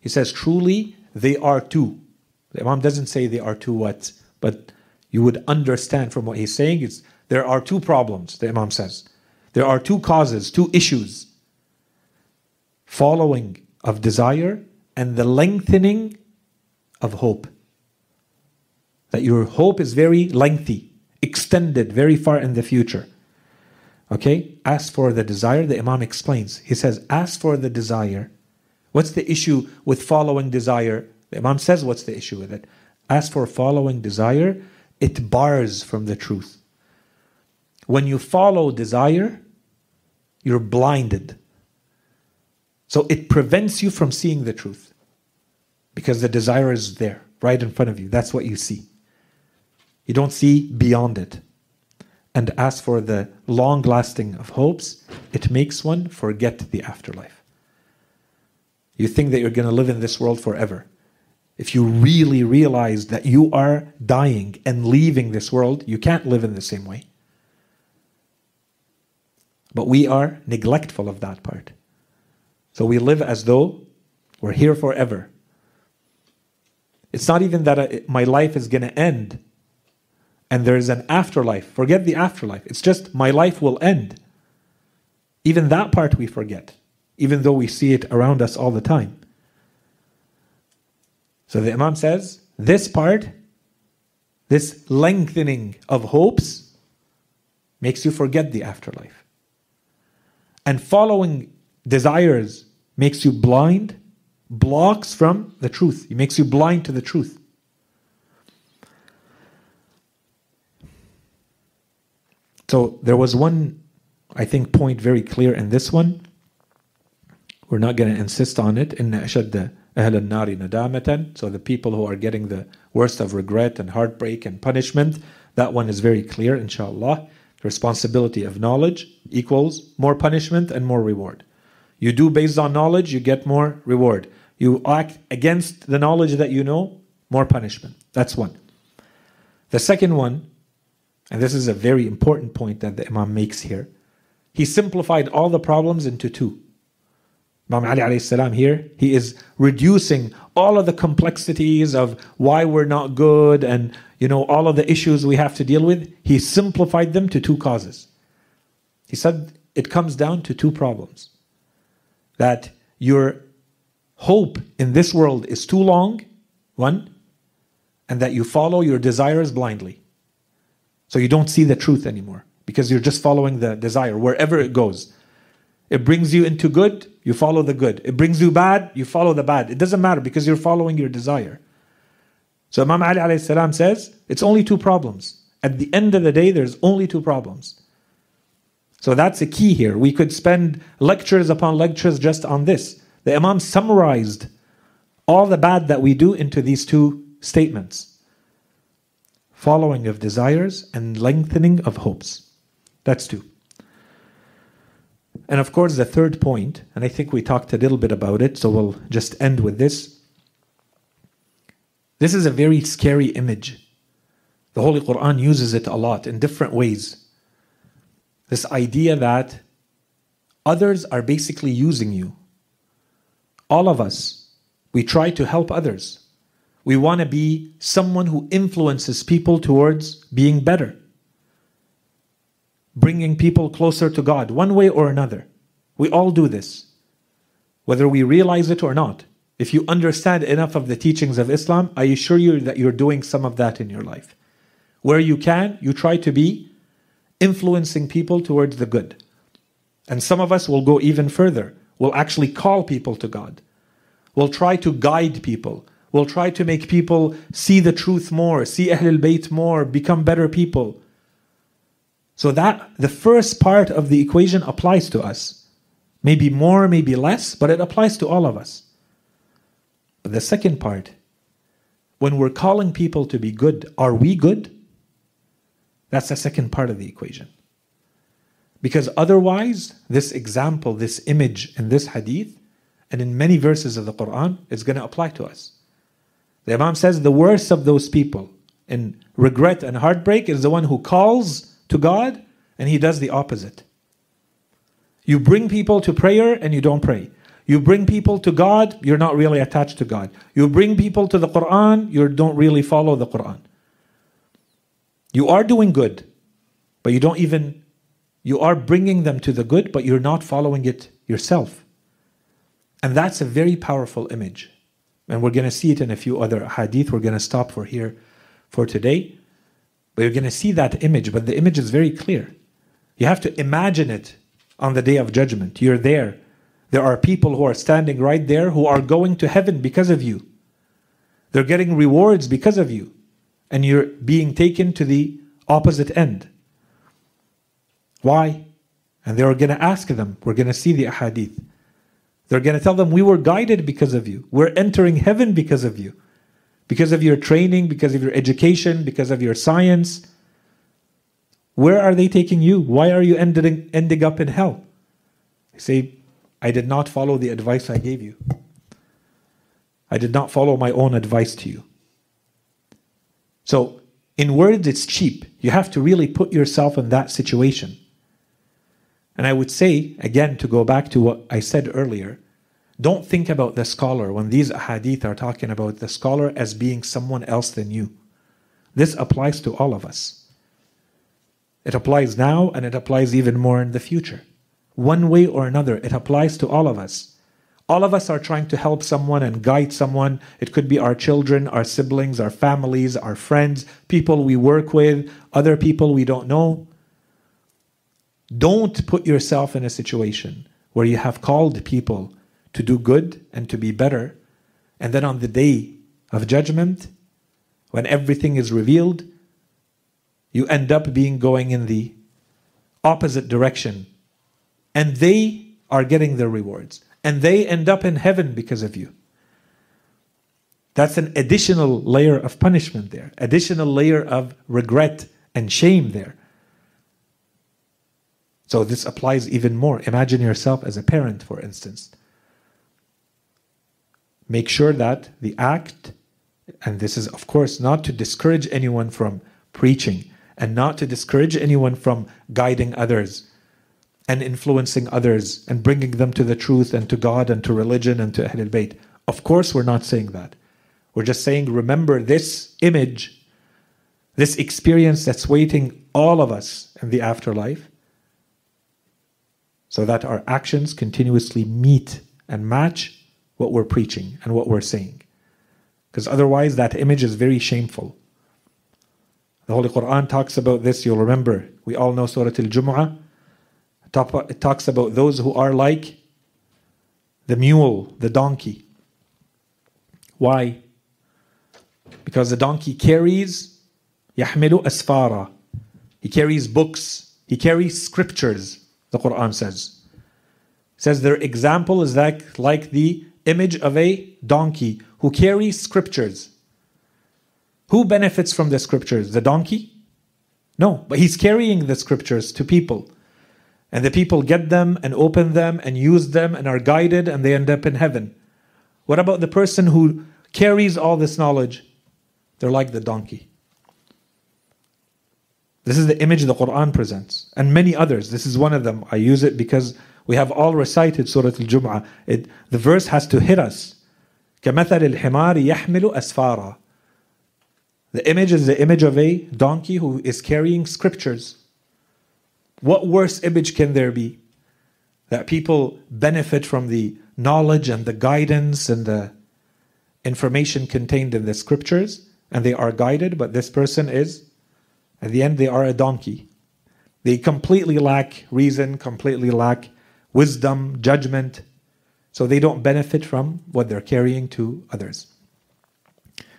He says, truly they are two. The Imam doesn't say they are two what, but you would understand from what he's saying. It's, there are two problems, the Imam says. There are two causes, two issues following of desire and the lengthening of hope. that your hope is very lengthy, extended very far in the future. Okay? Ask for the desire. The Imam explains. He says, Ask for the desire. What's the issue with following desire? The Imam says, What's the issue with it? Ask for following desire, it bars from the truth. When you follow desire, you're blinded. So it prevents you from seeing the truth because the desire is there, right in front of you. That's what you see. You don't see beyond it. And as for the long lasting of hopes, it makes one forget the afterlife. You think that you're going to live in this world forever. If you really realize that you are dying and leaving this world, you can't live in the same way. But we are neglectful of that part. So we live as though we're here forever. It's not even that uh, I, my life is going to end and there is an afterlife. Forget the afterlife. It's just my life will end. Even that part we forget, even though we see it around us all the time. So the Imam says, this part, this lengthening of hopes, makes you forget the afterlife. And following desires makes you blind, blocks from the truth. It makes you blind to the truth. So there was one, I think, point very clear in this one. We're not going to insist on it. In أشد أهل النار ندامة. So the people who are getting the worst of regret and heartbreak and punishment, that one is very clear, inshallah. Responsibility of knowledge equals more punishment and more reward. You do based on knowledge, you get more reward. You act against the knowledge that you know, more punishment. That's one. The second one and this is a very important point that the Imam makes here. He simplified all the problems into two. Imam Ali alayhi salam here, he is reducing all of the complexities of why we're not good and you know all of the issues we have to deal with. He simplified them to two causes. He said it comes down to two problems. That your hope in this world is too long, one, and that you follow your desires blindly. So you don't see the truth anymore because you're just following the desire wherever it goes. It brings you into good, you follow the good. It brings you bad, you follow the bad. It doesn't matter because you're following your desire. So Imam Ali alayhi salam says it's only two problems. At the end of the day, there's only two problems. So that's a key here. We could spend lectures upon lectures just on this. The Imam summarized all the bad that we do into these two statements following of desires, and lengthening of hopes. That's two. And of course, the third point, and I think we talked a little bit about it, so we'll just end with this. This is a very scary image. The Holy Quran uses it a lot in different ways. This idea that others are basically using you. All of us, we try to help others. We want to be someone who influences people towards being better, bringing people closer to God, one way or another. We all do this, whether we realize it or not. If you understand enough of the teachings of Islam, I assure you that you're doing some of that in your life. Where you can, you try to be influencing people towards the good. And some of us will go even further. We'll actually call people to God. We'll try to guide people will try to make people see the truth more, see Ahlul Bayt more, become better people. So that the first part of the equation applies to us. Maybe more, maybe less, but it applies to all of us. But the second part, when we're calling people to be good, are we good? That's the second part of the equation. Because otherwise, this example, this image in this hadith, and in many verses of the Quran, is going to apply to us. The Imam says the worst of those people in regret and heartbreak is the one who calls to God and he does the opposite. You bring people to prayer and you don't pray. You bring people to God, you're not really attached to God. You bring people to the Quran, you don't really follow the Quran. You are doing good, but you don't even, you are bringing them to the good, but you're not following it yourself. And that's a very powerful image. And we're going to see it in a few other hadith. We're going to stop for here for today. But you're going to see that image, but the image is very clear. You have to imagine it on the day of judgment. You're there. There are people who are standing right there who are going to heaven because of you. They're getting rewards because of you. And you're being taken to the opposite end. Why? And they're going to ask them. We're going to see the ahadith. They're going to tell them, We were guided because of you. We're entering heaven because of you. Because of your training, because of your education, because of your science. Where are they taking you? Why are you ending, ending up in hell? They say, I did not follow the advice I gave you. I did not follow my own advice to you. So, in words, it's cheap. You have to really put yourself in that situation. And I would say, again, to go back to what I said earlier, don't think about the scholar when these hadith are talking about the scholar as being someone else than you. This applies to all of us. It applies now and it applies even more in the future. One way or another, it applies to all of us. All of us are trying to help someone and guide someone. It could be our children, our siblings, our families, our friends, people we work with, other people we don't know. Don't put yourself in a situation where you have called people to do good and to be better, and then on the day of judgment, when everything is revealed, you end up being going in the opposite direction. And they are getting their rewards. And they end up in heaven because of you. That's an additional layer of punishment there, additional layer of regret and shame there. So this applies even more. Imagine yourself as a parent, for instance. Make sure that the act, and this is, of course, not to discourage anyone from preaching and not to discourage anyone from guiding others and influencing others and bringing them to the truth and to God and to religion and to Ahlul Bayt. Of course, we're not saying that. We're just saying, remember this image, this experience that's waiting all of us in the afterlife so that our actions continuously meet and match what we're preaching and what we're saying. Because otherwise, that image is very shameful. The Holy Quran talks about this, you'll remember. We all know Surah Al Jumu'ah. It talks about those who are like the mule, the donkey. Why? Because the donkey carries يحمل أسفارا. He carries books. He carries scriptures the Quran says. It says their example is like, like the image of a donkey who carries scriptures. Who benefits from the scriptures? The donkey? No, but he's carrying the scriptures to people. And the people get them and open them and use them and are guided and they end up in heaven. What about the person who carries all this knowledge? They're like the donkey. This is the image the Quran presents, and many others. This is one of them. I use it because we have all recited Surah Al Jum'ah. The verse has to hit us. كمثل الحمار يحمل أسفارا. The image is the image of a donkey who is carrying scriptures. What worse image can there be? That people benefit from the knowledge and the guidance and the information contained in the scriptures and they are guided, but this person is at the end, they are a donkey. They completely lack reason, completely lack wisdom, judgment. So they don't benefit from what they're carrying to others.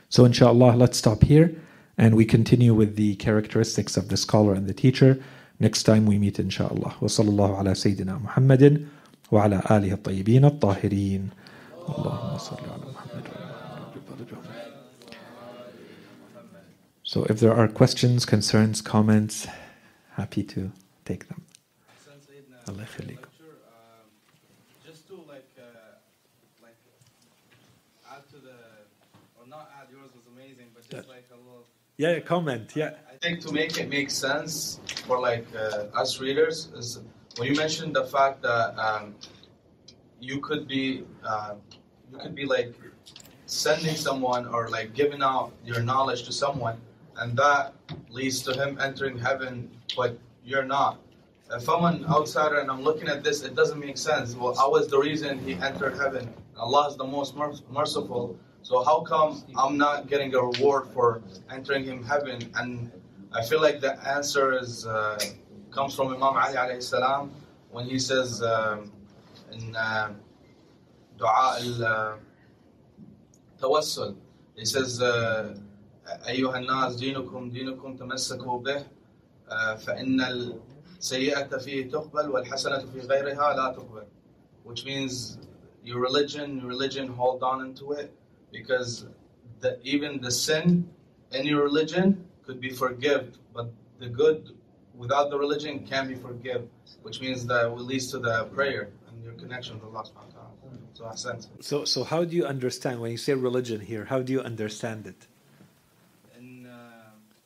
So, inshallah, let's stop here and we continue with the characteristics of the scholar and the teacher next time we meet, inshallah. Wa sallallahu ala Sayyidina Muhammadin wa ala alihi al-Tayyibin al-tahirin. Allahumma salli ala So if there are questions, concerns, comments, happy to take them. Allah just to like, uh, like add to the, or not add, yours was amazing, but just like a little. Yeah, comment, yeah. I think to make it make sense for like uh, us readers is when you mentioned the fact that um, you could be, uh, you could be like sending someone or like giving out your knowledge to someone and that leads to him entering heaven, but you're not. If I'm an outsider and I'm looking at this, it doesn't make sense. Well, how is the reason he entered heaven? Allah is the most merciful. So how come I'm not getting a reward for entering him heaven? And I feel like the answer is uh, comes from Imam Ali alayhi salam when he says um, in uh, dua al tawassul, he says, uh, أيها الناس دينكم دينكم تمسكوا به uh, فإن السيئة فيه تقبل والحسنة في غيرها لا تقبل which means your religion your religion hold on into it because the, even the sin in your religion could be forgiven but the good without the religion can be forgiven which means that it leads to the prayer and your connection with Allah subhanahu wa ta'ala so I sense it. So, so how do you understand when you say religion here? How do you understand it?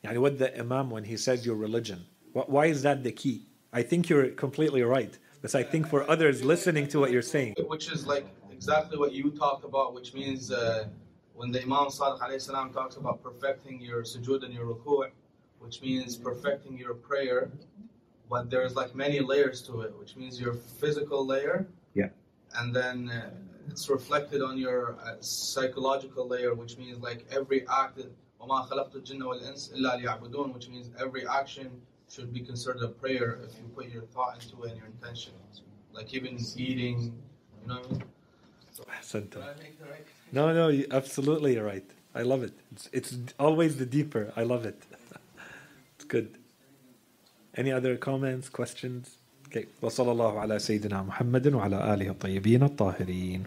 Yani what the Imam when he says your religion? Why is that the key? I think you're completely right. Because I think for others listening to what you're saying, which is like exactly what you talked about, which means uh, when the Imam Sadiq alayhi salam talks about perfecting your sujood and your ruku', which means perfecting your prayer, but there's like many layers to it, which means your physical layer, Yeah. and then uh, it's reflected on your uh, psychological layer, which means like every act وَمَا خَلَقْتُ الْجِنَّ وَالْإِنسَ إِلَّا لِيَعْبُدُونَ which means every action should be considered a prayer if you put your thought into it and your intention. Like even eating, you know what I mean? Ahsanta. Did I make the right no, no, you, absolutely you're right. I love it. It's, it's always the deeper. I love it. it's good. Any other comments, questions? Okay. وصلى الله على سيدنا محمد وعلى آله الطيبين الطاهرين